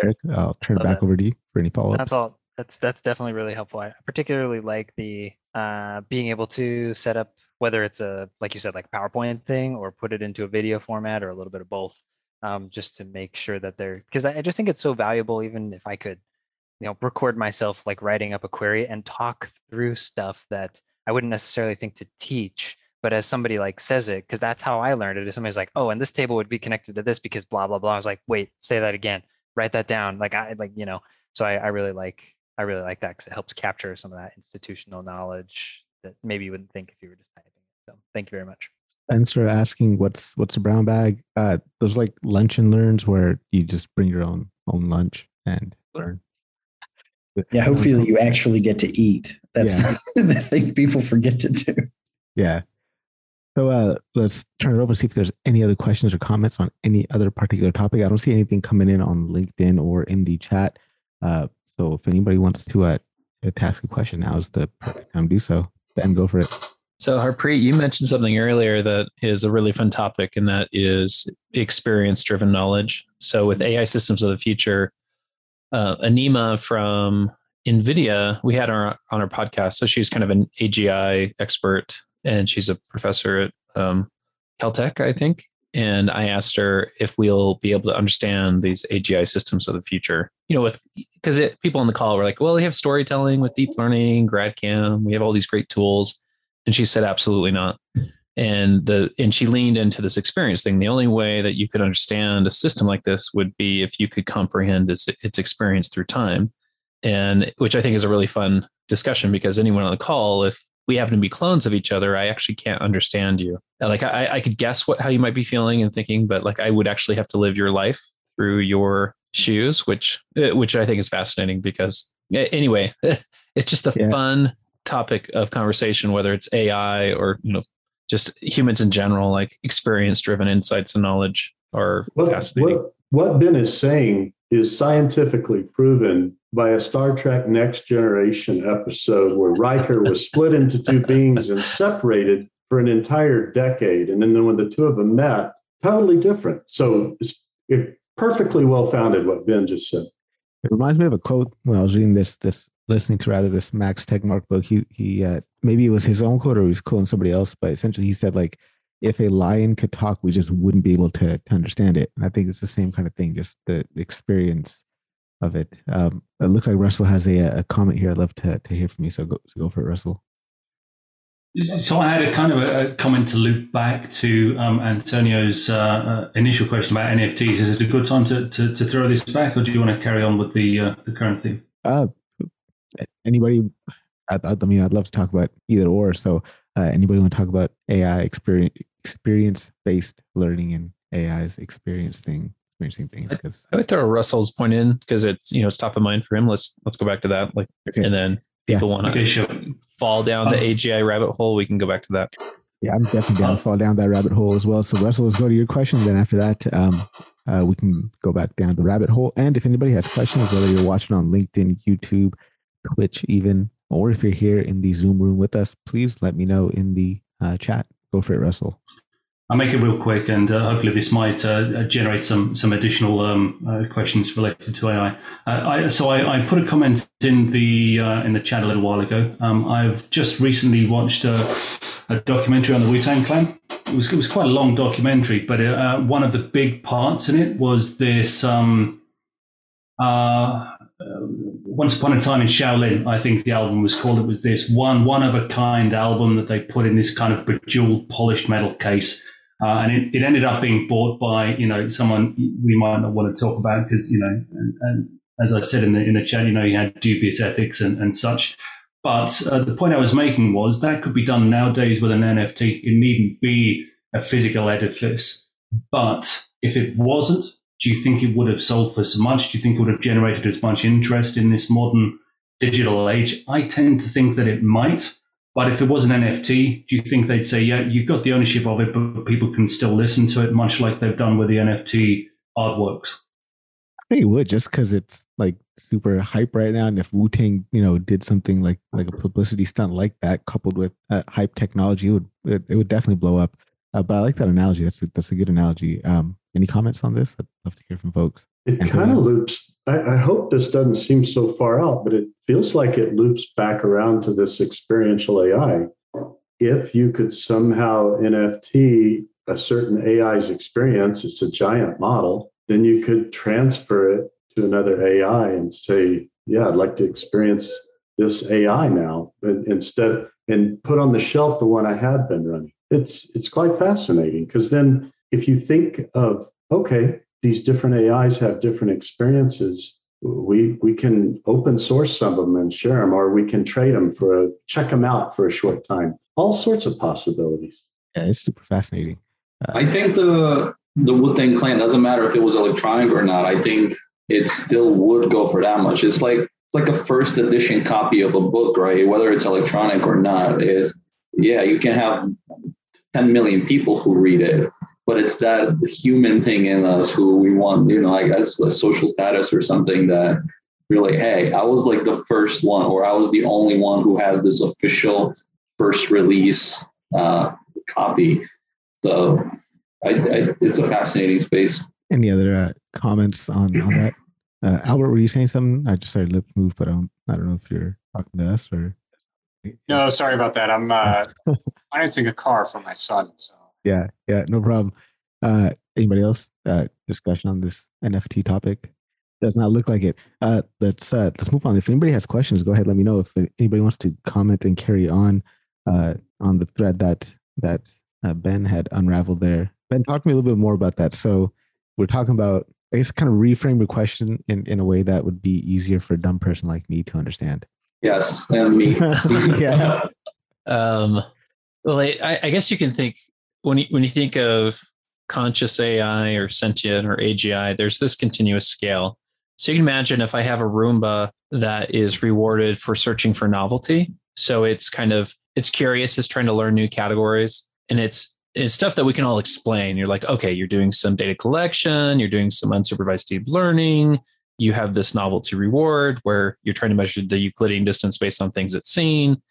Eric, I'll turn it back it. over to you for any follow up. That's all. That's that's definitely really helpful. I particularly like the uh, being able to set up whether it's a like you said like PowerPoint thing or put it into a video format or a little bit of both, um, just to make sure that they're because I I just think it's so valuable. Even if I could, you know, record myself like writing up a query and talk through stuff that I wouldn't necessarily think to teach, but as somebody like says it, because that's how I learned it. Is somebody's like, oh, and this table would be connected to this because blah blah blah. I was like, wait, say that again, write that down. Like I like you know, so I, I really like I really like that because it helps capture some of that institutional knowledge that maybe you wouldn't think if you were just typing. So thank you very much. Spencer asking what's what's a brown bag? Uh, those like lunch and learns where you just bring your own own lunch and learn. Yeah, hopefully you actually get to eat. That's Yeah. the thing people forget to do. Yeah. So uh, let's turn it over and see if there's any other questions or comments on any other particular topic. I don't see anything coming in on LinkedIn or in the chat. Uh, so if anybody wants to uh, to ask a question, now is the perfect time to do so. Ben, go for it. So, Harpreet, you mentioned something earlier that is a really fun topic, and that is experience driven knowledge. So, with AI systems of the future, uh, Anima from NVIDIA, we had her on our podcast. So, she's kind of an AGI expert, and she's a professor at um, Caltech, I think. And I asked her if we'll be able to understand these AGI systems of the future. You know, with because people on the call were like, well, we have storytelling with deep learning, GradCam, we have all these great tools and she said, absolutely not. And the and she leaned into this experience thing. The only way that you could understand a system like this would be if you could comprehend its, its experience through time. And which I think is a really fun discussion because anyone on the call, if we happen to be clones of each other, I actually can't understand you. Like I, I could guess what how you might be feeling and thinking, but like I would actually have to live your life through your shoes, which eh, which I think is fascinating because eh, anyway, it's just a yeah. fun topic of conversation, whether it's AI or you know just humans in general, like experience driven insights and knowledge are what, fascinating. What, what Ben is saying is scientifically proven by a Star Trek Next Generation episode where Riker was split into two beings and separated for an entire decade. And then when the two of them met, totally different. So it's it perfectly well founded what Ben just said. It reminds me of a quote when I was reading this this listening to rather this Max Tegmark book. He he uh, maybe it was his own quote or he was quoting somebody else, but essentially he said like if a lion could talk, we just wouldn't be able to to understand it. And I think it's the same kind of thing, just the experience of it. Um, it looks like Russell has a, a comment here. I'd love to to hear from you. So go so go for it, Russell. So I had a kind of a, a comment to loop back to um, Antonio's uh, uh, initial question about NFTs. Is it a good time to, to, to, throw this back, or do you want to carry on with the uh, the current theme? Uh, anybody I, I, mean i'd love to talk about either or so uh, anybody want to talk about ai experience experience based learning and ai's experience thing experiencing things because i would throw russell's point in because it's you know it's top of mind for him let's let's go back to that like okay. and then people yeah. want to okay, sure. fall down the agi rabbit hole we can go back to that yeah i'm definitely going to fall down that rabbit hole as well so russell let's go to your question then after that um, uh, we can go back down the rabbit hole and if anybody has questions whether you're watching on linkedin youtube Twitch, even, or if you're here in the Zoom room with us, please let me know in the uh, chat. Go for it, Russell. I'll make it real quick, and uh, hopefully this might uh, generate some some additional um, uh, questions related to AI. Uh, I, so I, I, put a comment in the uh, in the chat a little while ago. Um, I've just recently watched a, a documentary on the Wu Tang Clan. It was it was quite a long documentary, but uh, one of the big parts in it was this. Um, once upon a time in Shaolin, I think the album was called. It was this one one of a kind album that they put in this kind of bejeweled, polished metal case, uh, and it, it, ended up being bought by you know someone we might not want to talk about because you know, and, and, as I said in the in the chat, you know, he had dubious ethics and, and such. But uh, the point I was making was that could be done nowadays with an NFT. It needn't be a physical edifice, but if it wasn't, do you think it would have sold for so much? Do you think it would have generated as much interest in this modern digital age? I tend to think that it might. But if it was an NFT, do you think they'd say, yeah, you've got the ownership of it, but people can still listen to it, much like they've done with the NFT artworks? I think it would, just because it's like super hype right now. And if Wu Tang, you know, did something like like a publicity stunt like that, coupled with uh, hype technology, it would it, it would definitely blow up. Uh, but I like that analogy. That's a, that's a good analogy. Um, any comments on this? I'd love to hear from folks. It kind of loops. I, I, hope this doesn't seem so far out, but it feels like it loops back around to this experiential AI. If you could somehow NFT a certain AI's experience, it's a giant model, then you could transfer it to another AI and say, yeah, I'd like to experience this AI now, and instead and put on the shelf the one I had been running. It's it's quite fascinating because then if you think of, okay, these different AIs have different experiences, we we can open source some of them and share them, or we can trade them for a check them out for a short time. All sorts of possibilities. Yeah, it's super fascinating. Uh, I think the the Wu Tang Clan doesn't matter if it was electronic or not. I think it still would go for that much. It's like it's like a first edition copy of a book, right? Whether it's electronic or not, is yeah, you can have 10 million people who read it but it's that human thing in us who we want, you know, like as a social status or something that really, hey, I was like the first one, or I was the only one who has this official first release uh, copy. So I, I, it's a fascinating space. Any other uh, comments on, on that? Uh, Albert, were you saying something? I just started lip move, but um, I don't know if you're talking to us or. No, sorry about that. I'm uh, financing a car for my son. So yeah, yeah, no problem. Uh, anybody else? Uh, discussion on this NFT topic? Does not look like it. Uh, let's uh, let's move on. If anybody has questions, go ahead. Let me know. If anybody wants to comment and carry on uh, on the thread that that uh, Ben had unraveled there. Ben, talk to me a little bit more about that. So we're talking about, I guess, kind of reframe the question in in a way that would be easier for a dumb person like me to understand. Yes, and me. yeah. Um, well, I, I guess you can think when you when you think of conscious AI or sentient or AGI, there's this continuous scale. So you can imagine if I have a Roomba that is rewarded for searching for novelty. So it's kind of it's curious, it's trying to learn new categories, and it's it's stuff that we can all explain. You're like, okay, you're doing some data collection, you're doing some unsupervised deep learning, you have this novelty reward where you're trying to measure the Euclidean distance based on things it's seen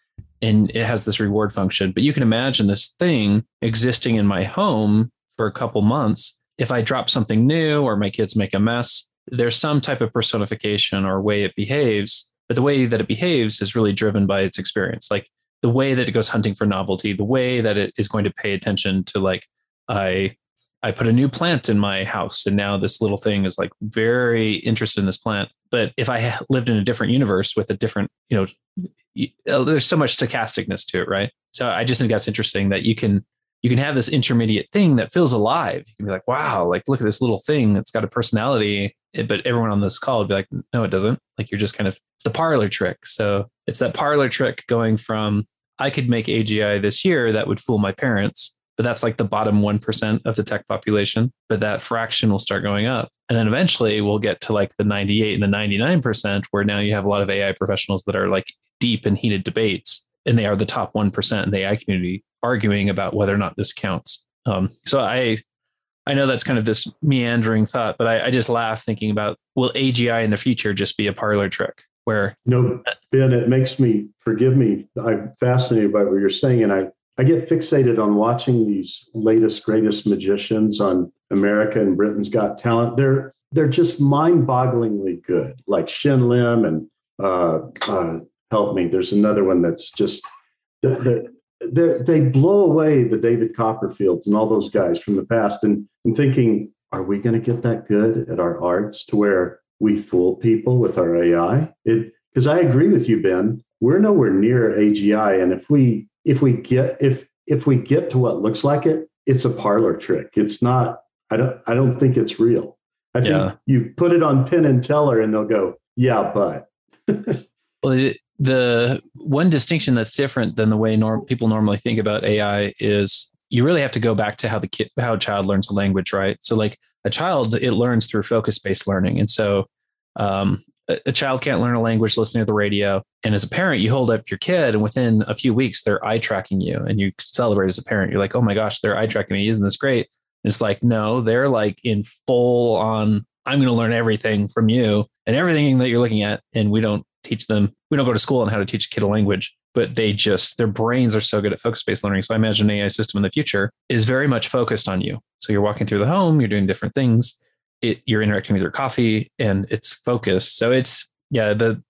and it has this reward function. But you can imagine this thing existing in my home for a couple months. If I drop something new or my kids make a mess, there's some type of personification or way it behaves. But the way that it behaves is really driven by its experience. Like the way that it goes hunting for novelty, the way that it is going to pay attention to like I I put a new plant in my house and now this little thing is like very interested in this plant. But if I lived in a different universe with a different, you know, uh, there's so much stochasticness to it, right? So I just think that's interesting that you can you can have this intermediate thing that feels alive. You can be like, wow, like look at this little thing that's got a personality. Eh, but everyone on this call would be like, no, it doesn't. Like you're just kind of it's the parlor trick. So it's that parlor trick going from I could make AGI this year that would fool my parents, but that's like the bottom 1% of the tech population. But that fraction will start going up. And then eventually we'll get to like the 98 and the 99%, where now you have a lot of AI professionals that are like deep and heated debates. And they are the top 1% in the AI community arguing about whether or not this counts. Um, so I, I know that's kind of this meandering thought, but I, I just laugh thinking about will AGI in the future just be a parlor trick? where no ben it makes me forgive me i'm fascinated by what you're saying and i i get fixated on watching these latest greatest magicians on america and britain's got talent they're they're just mind-bogglingly good like shin lim and uh, uh, help me there's another one that's just they they blow away the david copperfields and all those guys from the past and i'm thinking are we going to get that good at our arts to where we fool people with our AI. Because I agree with you, Ben. We're nowhere near AGI, and if we if we get if if we get to what looks like it, it's a parlor trick. It's not. I don't. I don't think it's real. I yeah. think you put it on Penn and Teller, and they'll go, "Yeah, but." well, the one distinction that's different than the way norm, people normally think about AI is you really have to go back to how the kid how a child learns a language, right? So, like a child, it learns through focus based learning, and so um, a, child can't learn a language listening to the radio. And as a parent, you hold up your kid, and within a few weeks, they're eye tracking you, and you celebrate as a parent. You're like, "Oh my gosh, they're eye tracking me! Isn't this great?" And it's like, no, they're like in full on. I'm going to learn everything from you and everything that you're looking at, and we don't teach them. We don't go to school on how to teach a kid a language, but they just their brains are so good at focus based learning. So I imagine an AI system in the future is very much focused on you. So you're walking through the home, you're doing different things, it, you're interacting with your coffee and it's focused. So it's yeah, the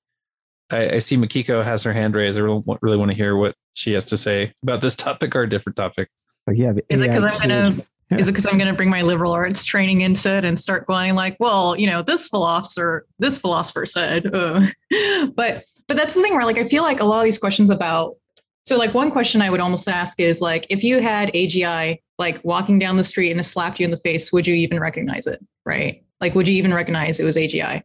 I, I see Mikiko has her hand raised. I really, really want to hear what she has to say about this topic or a different topic. But yeah, is it because I'm gonna yeah. is it because I'm gonna bring my liberal arts training into it and start going like, well, you know, this philosopher, this philosopher said, uh. but but that's the thing where like I feel like a lot of these questions about so like one question I would almost ask is like if you had AGI like walking down the street and it slapped you in the face, would you even recognize it? Right? Like, would you even recognize it was AGI?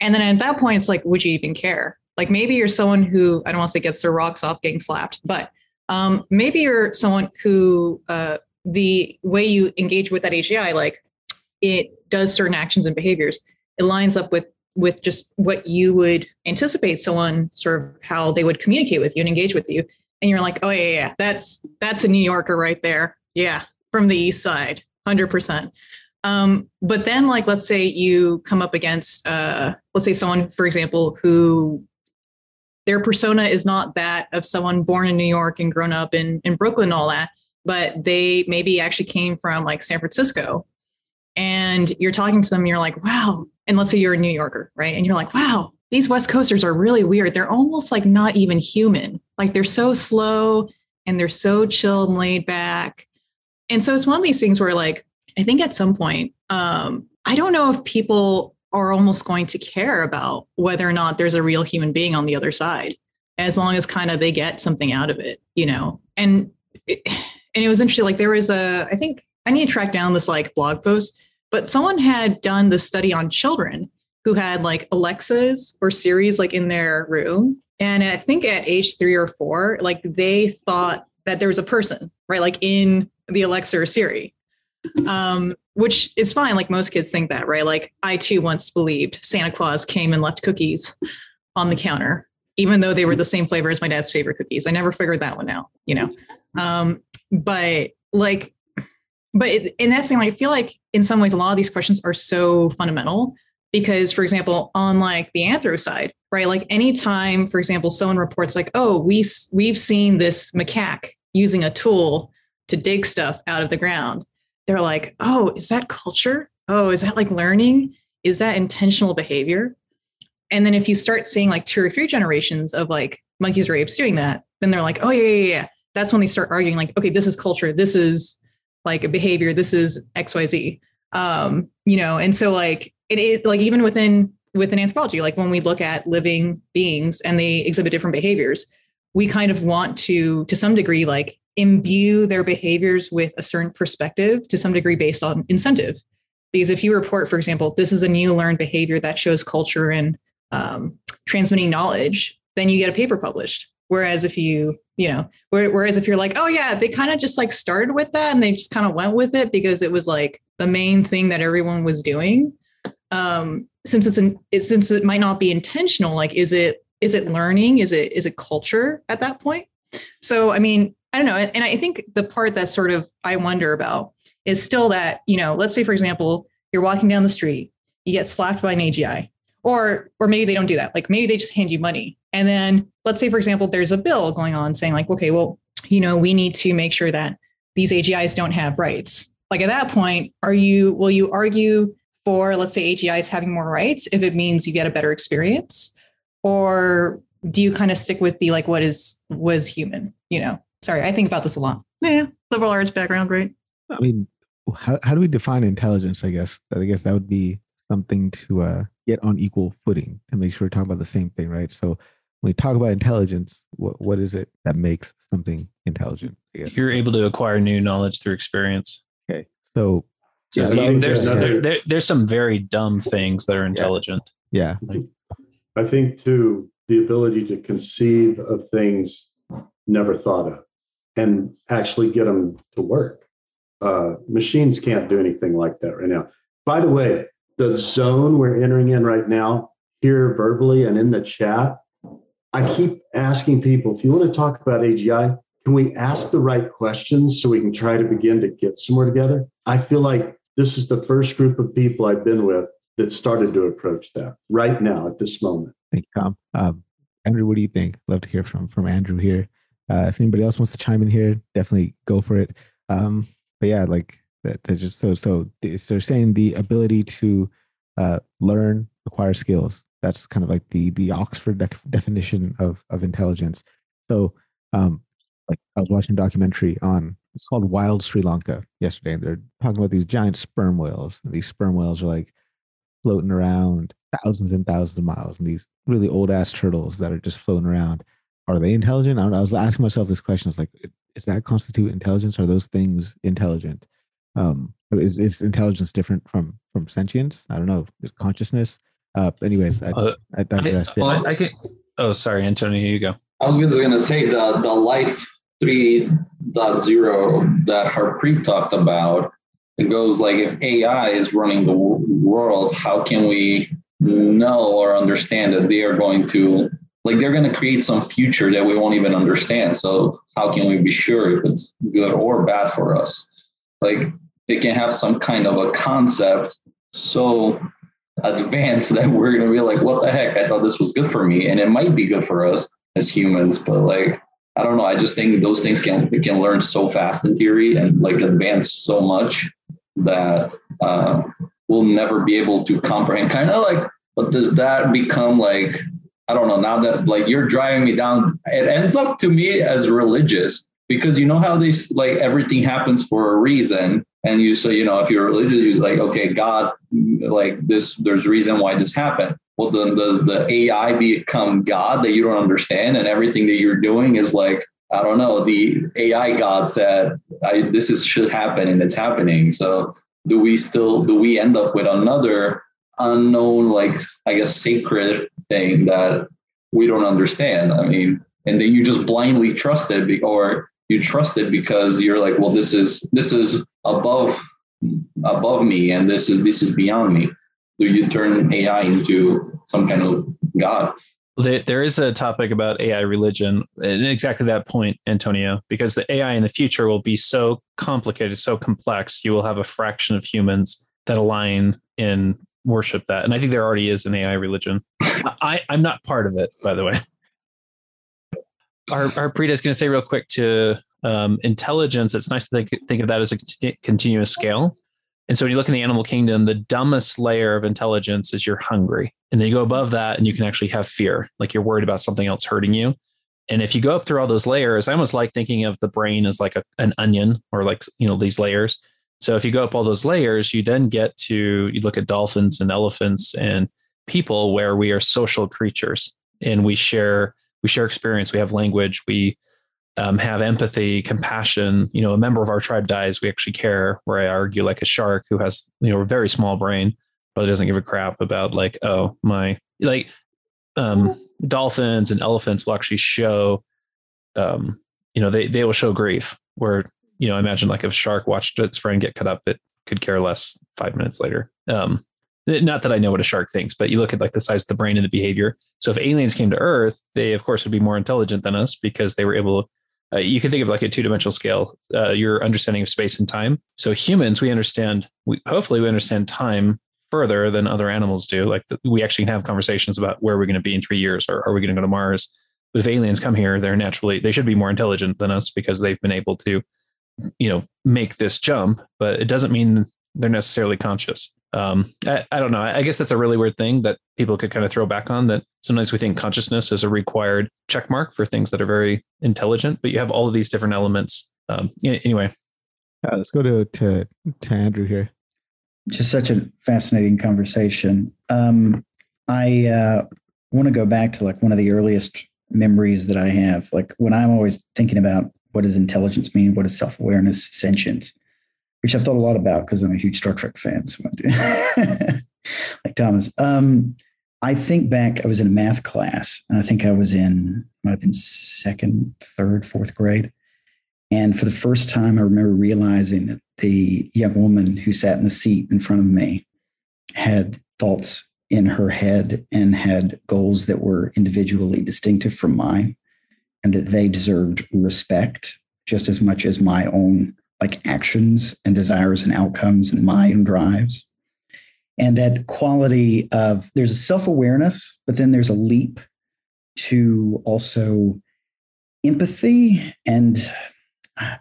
And then at that point, it's like, would you even care? Like, maybe you're someone who I don't want to say gets their rocks off getting slapped, but um, maybe you're someone who uh, the way you engage with that AGI, like it does certain actions and behaviors, it lines up with with just what you would anticipate someone sort of how they would communicate with you and engage with you and you're like oh yeah yeah that's that's a new yorker right there yeah from the east side 100% um, but then like let's say you come up against uh, let's say someone for example who their persona is not that of someone born in New York and grown up in, in Brooklyn and all that, but they maybe actually came from like San Francisco. And you're talking to them, and you're like, wow. And let's say you're a New Yorker, right? And you're like, wow, these West Coasters are really weird. They're almost like not even human. Like they're so slow and they're so chilled and laid back. And so it's one of these things where, like, I think at some point, um, I don't know if people are almost going to care about whether or not there's a real human being on the other side, as long as kind of they get something out of it, you know. And it, and it was interesting. Like there was a, I think I need to track down this like blog post, but someone had done the study on children who had like Alexas or Siris like in their room, and I think at age three or four, like they thought that there was a person, right, like in the Alexa or Siri. Um, which is fine. Like most kids think that, right? Like I too once believed Santa Claus came and left cookies on the counter, even though they were the same flavor as my dad's favorite cookies. I never figured that one out, you know. Um, but like, but it, and that's the thing. Like, I feel like in some ways, a lot of these questions are so fundamental because, for example, on like the anthro side, right? Like anytime, for example, someone reports like, "Oh, we we've seen this macaque using a tool to dig stuff out of the ground," they're like, oh, is that culture? Oh, is that like learning? Is that intentional behavior? And then if you start seeing like two or three generations of like monkeys or apes doing that, then they're like, oh, yeah, yeah, yeah. That's when they start arguing, like, okay, this is culture. This is like a behavior. This is XYZ. Um, you know, and so like it is like even within within anthropology, like when we look at living beings and they exhibit different behaviors, we kind of want to, to some degree, like imbue their behaviors with a certain perspective to some degree based on incentive. Because if you report, for example, this is a new learned behavior that shows culture and um, transmitting knowledge, then you get a paper published. Whereas if you, you know, whereas if you're like, oh yeah, they kind of just like started with that and they just kind of went with it because it was like the main thing that everyone was doing. Um, since it's an, it, since it might not be intentional, like is it is it learning? Is it is it culture at that point? So I mean, I don't know. And I think the part that sort of I wonder about is still that, you know, let's say, for example, you're walking down the street, you get slapped by an AGI, or or maybe they don't do that. Like maybe they just hand you money. And then let's say, for example, there's a bill going on saying, like, okay, well, you know, we need to make sure that these AGIs don't have rights. Like at that point, are you will you argue for let's say AGIs having more rights if it means you get a better experience? Or do you kind of stick with the like what is was human, you know? Sorry, I think about this a lot. Yeah, liberal arts background, right? I mean, how, how do we define intelligence? I guess I guess that would be something to uh, get on equal footing to make sure we're talking about the same thing, right? So when we talk about intelligence, what what is it that makes something intelligent? I guess you're able to acquire new knowledge through experience. Okay, so yeah, yeah there's there, there, there's some very dumb things that are intelligent. Yeah, like, I think too the ability to conceive of things never thought of and actually get them to work. Uh, machines can't do anything like that right now. By the way, the zone we're entering in right now, here verbally and in the chat, I keep asking people if you want to talk about AGI, can we ask the right questions so we can try to begin to get somewhere together? I feel like this is the first group of people I've been with that started to approach that right now at this moment. Thank you, Tom. Um, Andrew, what do you think? Love to hear from from Andrew here. Uh, if anybody else wants to chime in here, definitely go for it. Um, but yeah, like that, that's just so so. They're saying the ability to uh, learn, acquire skills. That's kind of like the the Oxford de- definition of of intelligence. So, um, like I was watching a documentary on it's called Wild Sri Lanka yesterday, and they're talking about these giant sperm whales. And these sperm whales are like floating around thousands and thousands of miles, and these really old ass turtles that are just floating around are they intelligent? I, I, was asking myself this question. I was like, is that constitute intelligence? Are those things intelligent? Um, is, is intelligence different from from sentience? I don't know. Is consciousness? Uh, anyways, I, uh, I digress. I, I, I can, oh, sorry, Antonio, here you go. I was just gonna say the the life 3.0 that Harpreet talked about. It goes like if AI is running the world, how can we know or understand that they are going to like they're going to create some future that we won't even understand so how can we be sure if it's good or bad for us like it can have some kind of a concept so advanced that we're gonna be like, what the heck? I thought this was good for me, and it might be good for us as humans, but like I don't know. I just think those things can can learn so fast in theory and like advance so much that uh, we'll never be able to comprehend. Kind of like, but does that become like I don't know? Now that like you're driving me down, it ends up to me as religious because you know how this like everything happens for a reason, and you so you know if you're religious, you're like okay, God, like this, there's reason why this happened well then does the ai become god that you don't understand and everything that you're doing is like i don't know the ai god said I, this is should happen and it's happening so do we still do we end up with another unknown like i guess sacred thing that we don't understand i mean and then you just blindly trust it or you trust it because you're like well this is this is above above me and this is this is beyond me do you turn AI into some kind of god? There, there is a topic about AI religion, and exactly that point, Antonio, because the AI in the future will be so complicated, so complex. You will have a fraction of humans that align in worship that, and I think there already is an AI religion. I, I'm not part of it, by the way. Our, Harpreet is going to say real quick to um, intelligence. It's nice to think, think of that as a continuous scale. And so when you look in the animal kingdom, the dumbest layer of intelligence is you're hungry. And then you go above that and you can actually have fear, like you're worried about something else hurting you. And if you go up through all those layers, I almost like thinking of the brain as like a, an onion or like, you know, these layers. So if you go up all those layers, you then get to, you look at dolphins and elephants and people where we are social creatures and we share, we share experience, we have language, we um, have empathy, compassion. You know, a member of our tribe dies, we actually care. Where I argue, like a shark who has you know a very small brain, probably doesn't give a crap about like, oh my, like um, dolphins and elephants will actually show, um, you know, they they will show grief. Where you know, imagine like if a shark watched its friend get cut up, it could care less five minutes later. Um, not that I know what a shark thinks, but you look at like the size of the brain and the behavior. So if aliens came to Earth, they of course would be more intelligent than us because they were able uh, you can think of like a two dimensional scale, uh, your understanding of space and time. So humans, we understand, we hopefully we understand time further than other animals do. Like the, we actually can have conversations about where we're going to be in three years, or are we going to go to Mars? But if aliens come here, they're naturally they should be more intelligent than us because they've been able to, you know, make this jump. But it doesn't mean they're necessarily conscious um, I, I, don't know. I guess that's a really weird thing that people could kind of throw back on that sometimes we think consciousness is a required check mark for things that are very intelligent, but you have all of these different elements. Um, anyway. Uh, let's go to, to, to Andrew here. Just such a fascinating conversation. Um, I uh, want to go back to like one of the earliest memories that I have, like when I'm always thinking about what does intelligence mean? What is self awareness, sentience? which I've thought a lot about because I'm a huge Star Trek fan. So like Thomas. Um, I think back, I was in a math class, and I think I was in, might have been second, third, fourth grade. And for the first time, I remember realizing that the young woman who sat in the seat in front of me had thoughts in her head and had goals that were individually distinctive from mine, and that they deserved respect just as much as my own like actions and desires and outcomes and mind drives. And that quality of there's a self awareness, but then there's a leap to also empathy and I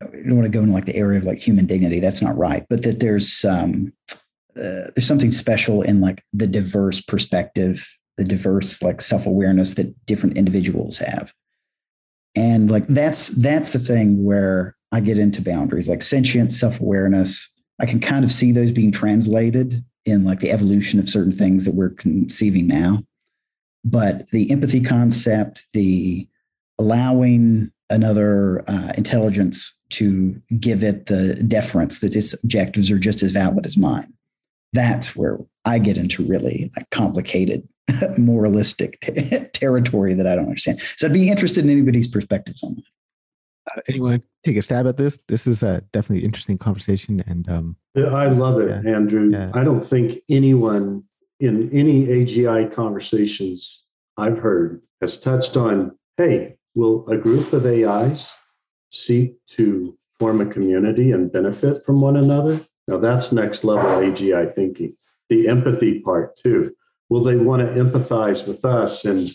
don't want to go into like the area of like human dignity. That's not right, but that there's um, uh, there's something special in like the diverse perspective, the diverse like self awareness that different individuals have, and like that's that's the thing where I get into boundaries like sentience, self awareness. I can kind of see those being translated in like the evolution of certain things that we're conceiving now. But the empathy concept, the allowing another uh, intelligence to give it the deference that its objectives are just as valid as mine. That's where I get into really like complicated moralistic territory that I don't understand. So I'd be interested in anybody's perspectives on that uh, anyone take a stab at this? This is a definitely interesting conversation, and um, I love it, yeah, Andrew. Yeah. I don't think anyone in any AGI conversations I've heard has touched on. Hey, will a group of AIs seek to form a community and benefit from one another? Now that's next level AGI thinking. the empathy part too. Will they want to empathize with us and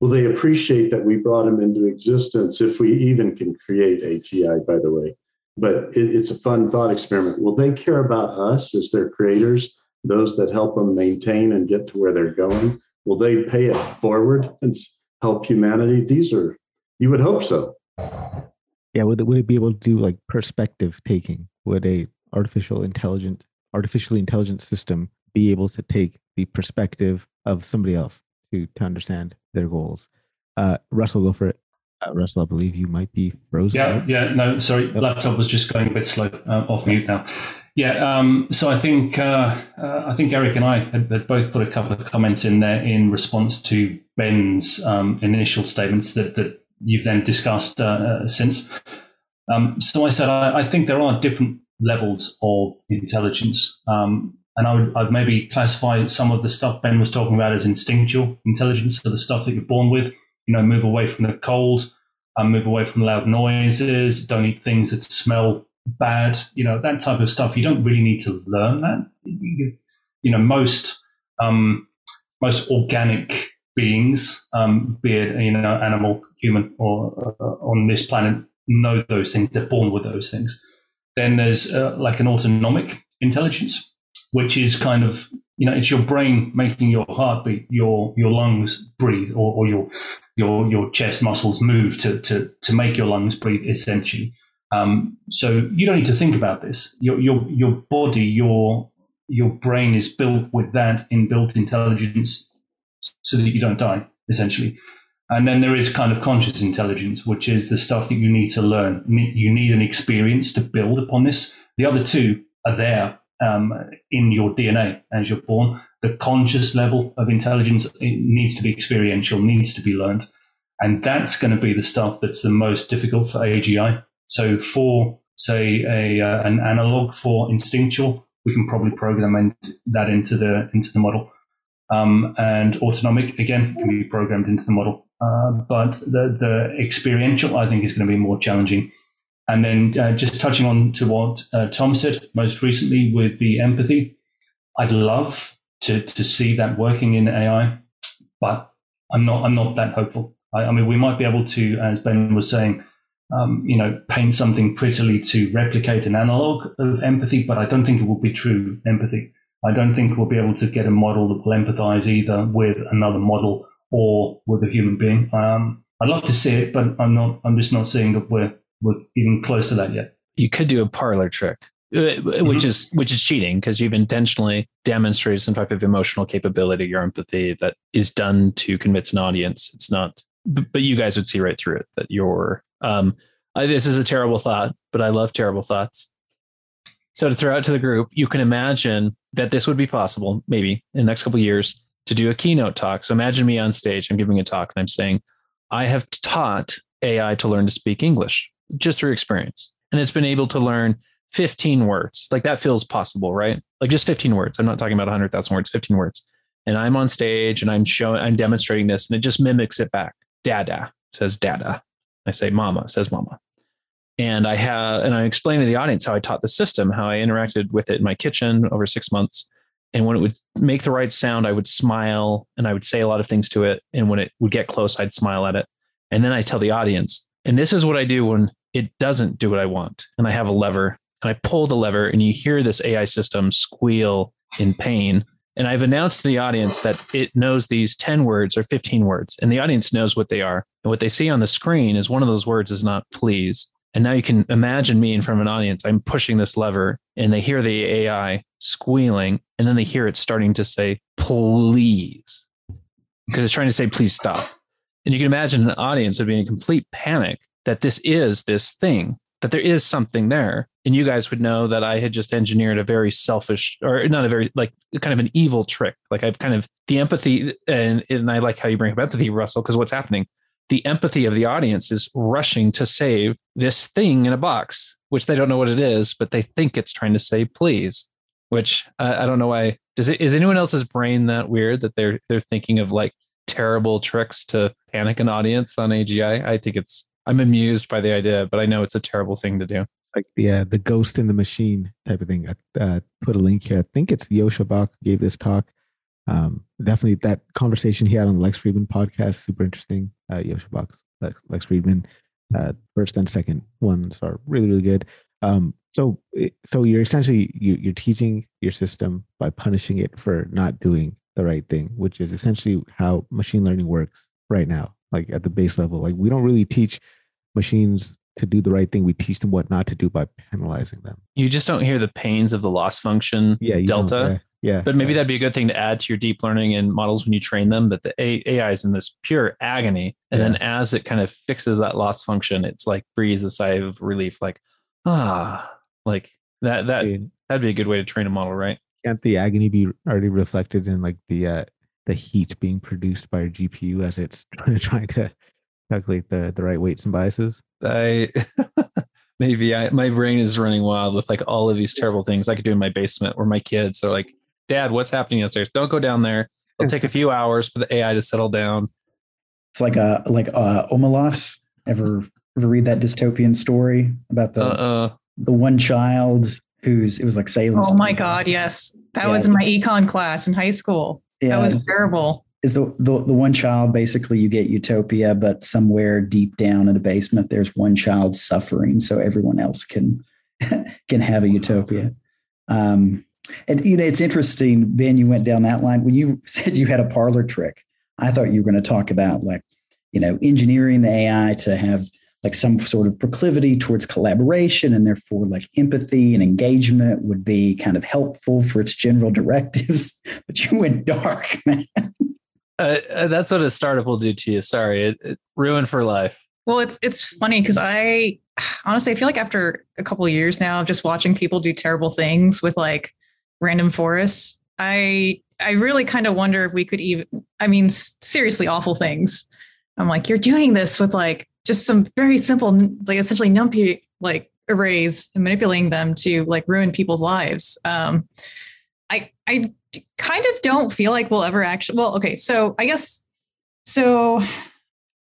will they appreciate that we brought them into existence if we even can create AGI, by the way? But it, it's a fun thought experiment. Will they care about us as their creators, those that help them maintain and get to where they're going? Will they pay it forward and help humanity? These are, you would hope so. Yeah, would would it be able to do like perspective taking? Would a artificial intelligent artificially intelligent system be able to take the perspective of somebody else to to understand their goals? Uh, Russell, go for it. Uh, Russell, I believe you might be frozen. Yeah, right? yeah, no, sorry, laptop was just going a bit slow. Uh, off mute now. Yeah, um, so I think uh, uh, I think Eric and I had, had, both put a couple of comments in there in response to Ben's um, initial statements that that you've then discussed uh, uh, since. Um, so I said I, I, think there are different levels of intelligence, um, and I would I'd maybe classify some of the stuff Ben was talking about as instinctual intelligence, so the stuff that you're born with. You know, move away from the cold, um, move away from loud noises, don't eat things that smell bad, you know, that type of stuff. You don't really need to learn that. You, know, most um, most organic beings, um, be it you know animal, human, or uh, on this planet, know those things. They're born with those things. Then there's uh, like an autonomic intelligence, which is kind of you know it's your brain making your heart beat, your your lungs breathe, or, or your your your chest muscles move to to to make your lungs breathe. Essentially, um, so you don't need to think about this. Your your your body, your your brain is built with that inbuilt intelligence, so that you don't die essentially. And then there is kind of conscious intelligence, which is the stuff that you need to learn. You need an experience to build upon this. The other two are there um, in your DNA as you're born. The conscious level of intelligence needs to be experiential, needs to be learned. And that's going to be the stuff that's the most difficult for AGI so for say a uh, an analog for instinctual, we can probably program that into the into the model. Um, and autonomic again can be programmed into the model, uh, but the the experiential I think is going to be more challenging. And then uh, just touching on to what uh, Tom said most recently with the empathy, I'd love to to see that working in AI, but I'm not I'm not that hopeful. I, I mean, we might be able to, as Ben was saying, um, you know, paint something prettily to replicate an analog of empathy, but I don't think it will be true empathy. I don't think we'll be able to get a model that will empathize either with another model or with a human being. Um, I'd love to see it, but I'm not. I'm just not seeing that we're we're even close to that yet. You could do a parlor trick, uh, which mm-hmm. is which is cheating because you've intentionally demonstrated some type of emotional capability or empathy that is done to convince an audience. It's not, but you guys would see right through it that you're um, I, this is a terrible thought, but I love terrible thoughts. So to throw out to the group, you can imagine that this would be possible, maybe in the next couple years, to do a keynote talk. So imagine me on stage. I'm giving a talk, and I'm saying, I have taught AI to learn to speak English just through experience, and it's been able to learn 15 words. Like that feels possible, right? Like just 15 words. I'm not talking about 100,000 words, 15 words. And I'm on stage and I'm showing, I'm demonstrating this, and it just mimics it back. Dada says dada. I say mama, says mama. And I have, and I explained to the audience how I taught the system, how I interacted with it in my kitchen over six months. And when it would make the right sound, I would smile and I would say a lot of things to it. And when it would get close, I'd smile at it. And then I tell the audience, and this is what I do when it doesn't do what I want. And I have a lever and I pull the lever and you hear this AI system squeal in pain and I've announced to the audience that it knows these 10 words or 15 words, and the audience knows what they are. And what they see on the screen is one of those words is not please. And now you can imagine me in front of an audience. I'm pushing this lever, and they hear the AI squealing, and then they hear it starting to say, please, because it's trying to say, please stop. And you can imagine an audience would be in complete panic that this is this thing that there is something there. And you guys would know that i had just engineered a very selfish or not a very like kind of an evil trick. Like i've kind of the empathy and, and i like how you bring up empathy russell because what's happening? The empathy of the audience is rushing to save this thing in a box which they don't know what it is but they think it's trying to say please which uh, i don't know why. Does it is anyone else's brain that weird that they're they're thinking of like terrible tricks to panic an audience on agi i think it's I'm amused by the idea, but I know it's a terrible thing to do. like the uh, the ghost in the machine type of thing. I uh, put a link here. I think it's Joscha Bach gave this talk. Um, definitely that conversation he had on the Lex Fridman podcast, super interesting. Uh, Joscha Bach, Lex, Lex Fridman, uh, first and second ones are really really good. Um, so so you're essentially you, you're teaching your system by punishing it for not doing the right thing, which is essentially how machine learning works right now, like at the base level. Like we don't really teach machines to do the right thing. We teach them what not to do by penalizing them. You just don't hear the pains of the loss function Yeah, delta. yeah, yeah. But maybe yeah. that'd be a good thing to add to your deep learning and models when you train them that the AI is in this pure agony. And then as it kind of fixes that loss function, it's like breathes a sigh of relief, like, ah, like that, that, that'd be a good way to train a model, right? can't the agony be already reflected in like the uh the heat being produced by your GPU as it's trying to calculate the the right weights and biases? I maybe I my brain is running wild with like all of these terrible things I could do in my basement where my kids are like, Dad, what's happening upstairs? Don't go down there. It'll take a few hours for the AI to settle down. It's like a like uh Omelas. Ever ever read that dystopian story about the Uh-uh. the one child who's it was like Salem. Oh my God, yes. That Yeah. was in my econ class in high school. Yeah. That was terrible. is the, the the one child basically you get utopia but somewhere deep down in a basement there's one child suffering so everyone else can can have a utopia um and you know it's interesting ben you went down that line when you said you had a parlor trick i thought you were going to talk about like you know engineering the ai to have like some sort of proclivity towards collaboration and therefore like empathy and engagement would be kind of helpful for its general directives but you went dark man Uh, uh, that's what a startup will do to you. Sorry, it, it ruined for life. Well, it's it's funny because I honestly I feel like after a couple of years now of just watching people do terrible things with like random forests, I I really kind of wonder if we could even I mean seriously awful things. I'm like you're doing this with like just some very simple like essentially numpy like arrays and manipulating them to like ruin people's lives. Um I I kind of don't feel like we'll ever actually well okay so I guess so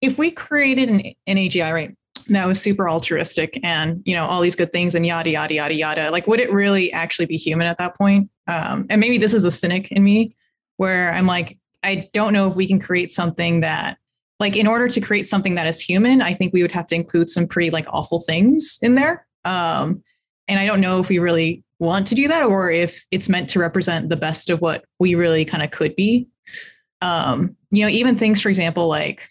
if we created an, an AGI, right, that was super altruistic and you know all these good things and yada yada yada yada, like would it really actually be human at that point? Um, and maybe this is a cynic in me, where I'm like, I don't know if we can create something that, like, in order to create something that is human, I think we would have to include some pretty like awful things in there. Um, and I don't know if we really want to do that or if it's meant to represent the best of what we really kind of could be. Um you know even things for example like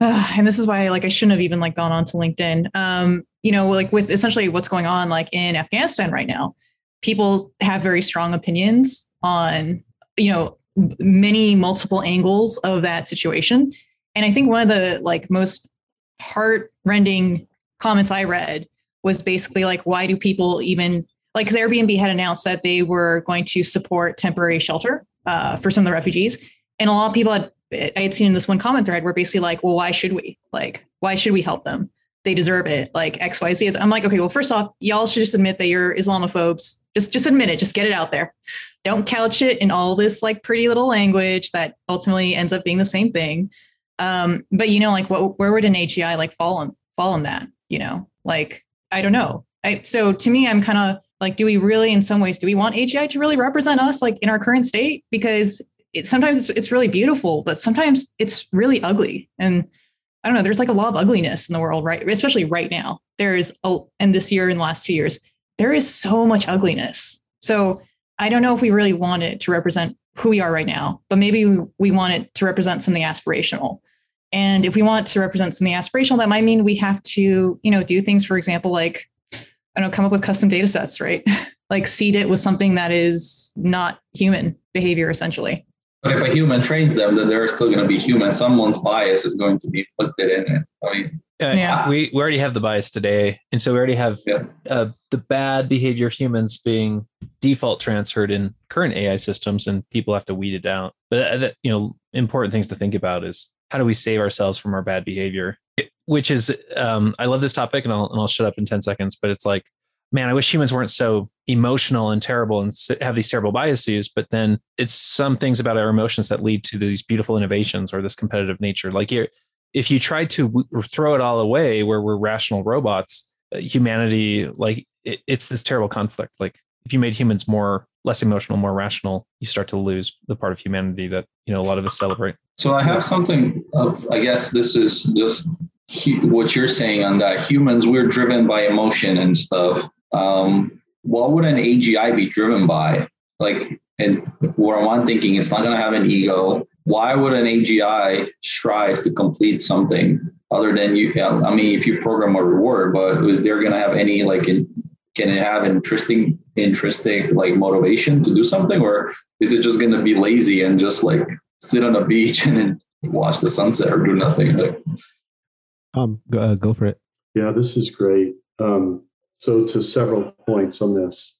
uh, and this is why like i shouldn't have even like gone on to linkedin. Um you know like with essentially what's going on like in afghanistan right now people have very strong opinions on you know many multiple angles of that situation and i think one of the like most heart-rending comments i read was basically like why do people even like because airbnb had announced that they were going to support temporary shelter uh, for some of the refugees and a lot of people had I had seen in this one comment thread were basically like, well, why should we? Like, why should we help them? They deserve it. Like XYZ. I'm like, okay, well, first off, y'all should just admit that you're Islamophobes. Just just admit it. Just get it out there. Don't couch it in all this like pretty little language that ultimately ends up being the same thing. Um, but you know, like what where would an AGI like fall on fall on that? You know, like I don't know. I, so to me, I'm kind of like, do we really, in some ways, do we want AGI to really represent us like in our current state? Because it, sometimes it's, it's really beautiful, but sometimes it's really ugly. And I don't know, there's like a lot of ugliness in the world, right? Especially right now. There's a, and this year and last two years, there is so much ugliness. So I don't know if we really want it to represent who we are right now, but maybe we, want it to represent something aspirational. And if we want to represent something aspirational, that might mean we have to, you know, do things, for example, like, I don't know, come up with custom data sets, right? like seed it with something that is not human behavior, essentially. But if a human trains them, then they're still going to be human. Someone's bias is going to be inflicted in it. I mean, Uh, Yeah. we, we already have the bias today. And so we already have Yeah. uh, the bad behavior of humans being default transferred in current AI systems, and people have to weed it out. But uh, that, you know, important things to think about is how do we save ourselves from our bad behavior? It- Which is, um, I love this topic, and I'll and I'll shut up in ten seconds. But it's like, man, I wish humans weren't so emotional and terrible and have these terrible biases. But then it's some things about our emotions that lead to these beautiful innovations or this competitive nature. Like you're, if you try to w- throw it all away where we're rational robots, humanity like it, it's this terrible conflict. Like if you made humans more less emotional, more rational, you start to lose the part of humanity that you know a lot of us celebrate. So I have something. Of, I guess this is just he, what you're saying on that. Humans, we're driven by emotion and stuff. Um, what would an AGI be driven by? Like, and what I'm thinking, it's not going to have an ego. Why would an AGI strive to complete something other than you? I mean, if you program a reward, but is there going to have any like? In, can it have interesting, interesting like motivation to do something, or is it just going to be lazy and just like sit on a beach and then watch the sunset or do nothing? Like, um, go, uh, go for it. Yeah, this is great. Um, so, to several points on this,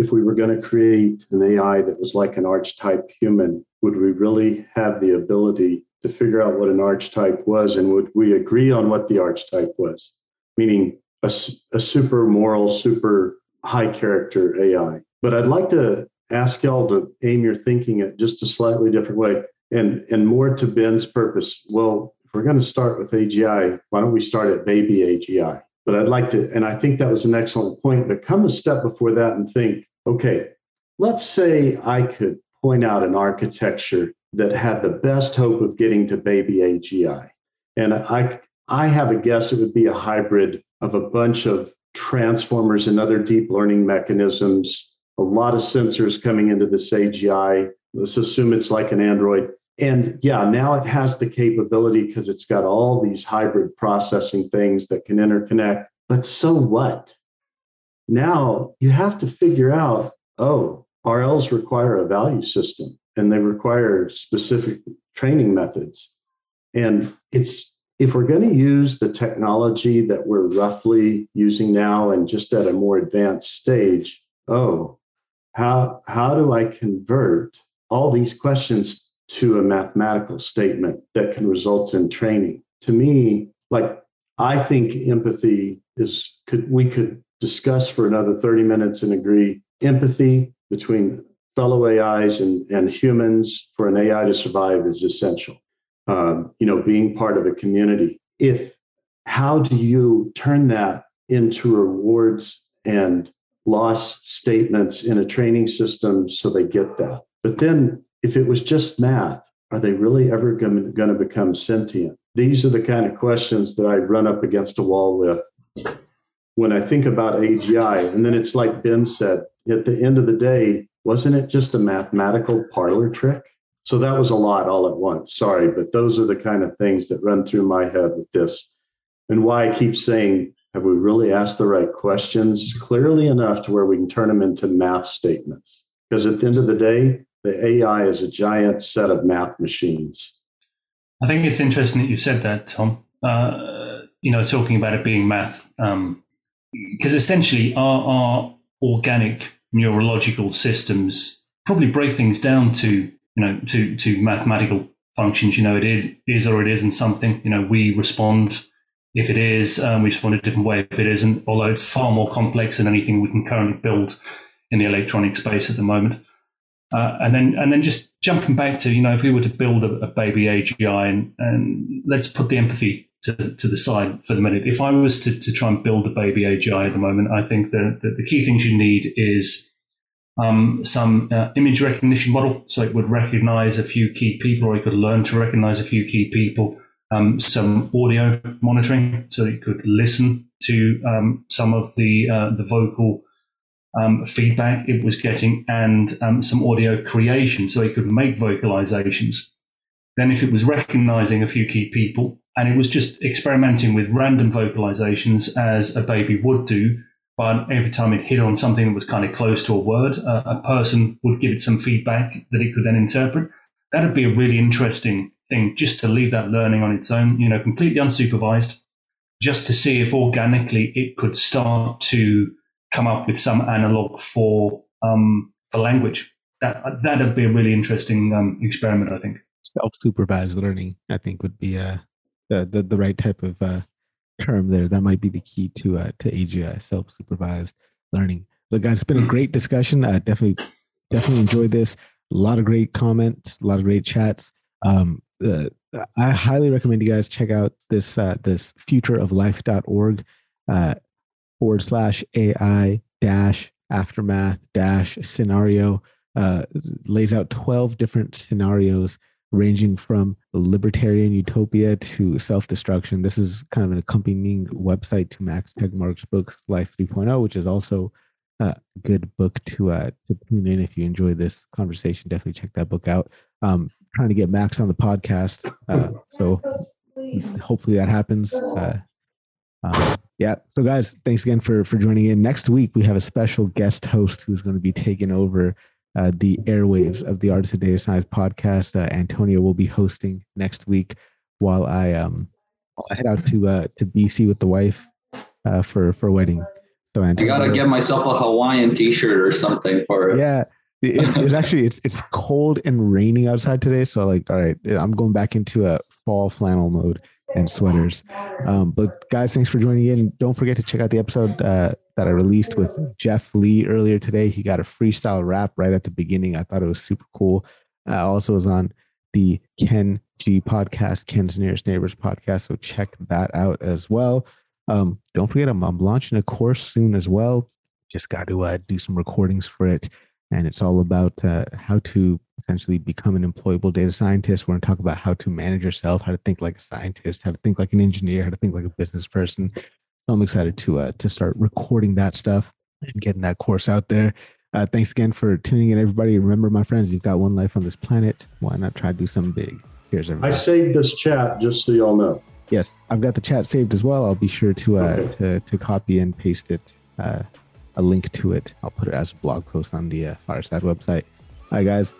if we were going to create an AI that was like an archetype human, would we really have the ability to figure out what an archetype was? And would we agree on what the archetype was? Meaning a, a super moral, super high character AI. But I'd like to ask y'all to aim your thinking at just a slightly different way and, and more to Ben's purpose. Well, if we're going to start with AGI, why don't we start at baby AGI? But I'd like to, and I think that was an excellent point, but come a step before that and think, okay, let's say I could point out an architecture that had the best hope of getting to baby AGI. And I, I have a guess it would be a hybrid of a bunch of transformers and other deep learning mechanisms, a lot of sensors coming into this AGI. Let's assume it's like an Android. And yeah, now it has the capability because it's got all these hybrid processing things that can interconnect. But so what? Now you have to figure out oh, RLs require a value system and they require specific training methods. And it's if we're going to use the technology that we're roughly using now and just at a more advanced stage, oh, how how do I convert all these questions to a mathematical statement that can result in training. To me, like I think empathy is could we could discuss for another 30 minutes and agree empathy between fellow AIs and, and humans for an AI to survive is essential. Um, you know, being part of a community. If how do you turn that into rewards and loss statements in a training system so they get that? But then if it was just math, are they really ever going to become sentient? These are the kind of questions that I run up against a wall with when I think about AGI. And then it's like Ben said, at the end of the day, wasn't it just a mathematical parlor trick? So that was a lot all at once. Sorry, but those are the kind of things that run through my head with this. And why I keep saying, have we really asked the right questions clearly enough to where we can turn them into math statements? Because at the end of the day, the AI is a giant set of math machines. I think it's interesting that you said that, Tom. Uh, you know, talking about it being math, because essentially our, our organic neurological systems probably break things down to you know to to mathematical functions. You know, it is or it isn't something. You know, we respond if it is, um, we respond a different way if it isn't. Although it's far more complex than anything we can currently build in the electronic space at the moment. Uh, and then and then just jumping back to you know if we were to build a, a baby AGI and, and let's put the empathy to, to the side for the minute. If I was to, to try and build a baby AGI at the moment, I think that the, the key things you need is um, some uh, image recognition model, so it would recognize a few key people, or it could learn to recognize a few key people. Um, some audio monitoring, so it could listen to um, some of the uh, the vocal um, feedback it was getting and um, some audio creation so it could make vocalizations. Then, if it was recognizing a few key people and it was just experimenting with random vocalizations as a baby would do, but every time it hit on something that was kind of close to a word, uh, a person would give it some feedback that it could then interpret. That'd be a really interesting thing just to leave that learning on its own, you know, completely unsupervised, just to see if organically it could start to come up with some analog for um, for language. That that'd be a really interesting um, experiment, I think. Self-supervised learning, I think, would be uh, the, the the right type of uh, term there. That might be the key to uh, to AGI, self-supervised learning. Look, guys, it's been a mm. great discussion. I definitely definitely enjoyed this. A lot of great comments, a lot of great chats. Um, uh, I highly recommend you guys check out this uh, this futureoflife.org. Uh, forward slash AI dash aftermath dash scenario. Uh, lays out 12 different scenarios ranging from libertarian utopia to self-destruction. This is kind of an accompanying website to Max Tegmark's book Life 3.0, which is also a good book to uh, to tune in if you enjoy this conversation. Definitely check that book out. Um, trying to get Max on the podcast, uh, so hopefully that happens. Uh, um, yeah. So guys, thanks again for for joining in. Next week we have a special guest host who's going to be taking over uh, the airwaves of the Artist of Data Science podcast. Uh, Antonio will be hosting next week while I um I head out to uh, to BC with the wife uh, for for a wedding. So Antonio, I gotta get myself a Hawaiian T-shirt or something for it. Yeah. It's, it's actually it's it's cold and raining outside today, so like, all right, I'm going back into a fall flannel mode and sweaters. Um, but guys, thanks for joining in. Don't forget to check out the episode uh, that I released with Jeff Lee earlier today. He got a freestyle rap right at the beginning. I thought it was super cool. Uh, also was on the Ken Jee podcast, Ken's Nearest Neighbors podcast. So check that out as well. Um, don't forget, I'm, I'm launching a course soon as well. Just got to uh, do some recordings for it. And it's all about uh, how to essentially become an employable data scientist. We're going to talk about how to manage yourself, how to think like a scientist, how to think like an engineer, how to think like a business person. So I'm excited to uh, to start recording that stuff and getting that course out there. Uh, thanks again for tuning in, everybody. Remember, my friends, you've got one life on this planet. Why not try to do something big? Here's everybody. I saved this chat just so y'all know. Yes, I've got the chat saved as well. I'll be sure to uh, okay. to to copy and paste it, uh, a link to it. I'll put it as a blog post on the uh, Fireside website. All right, guys.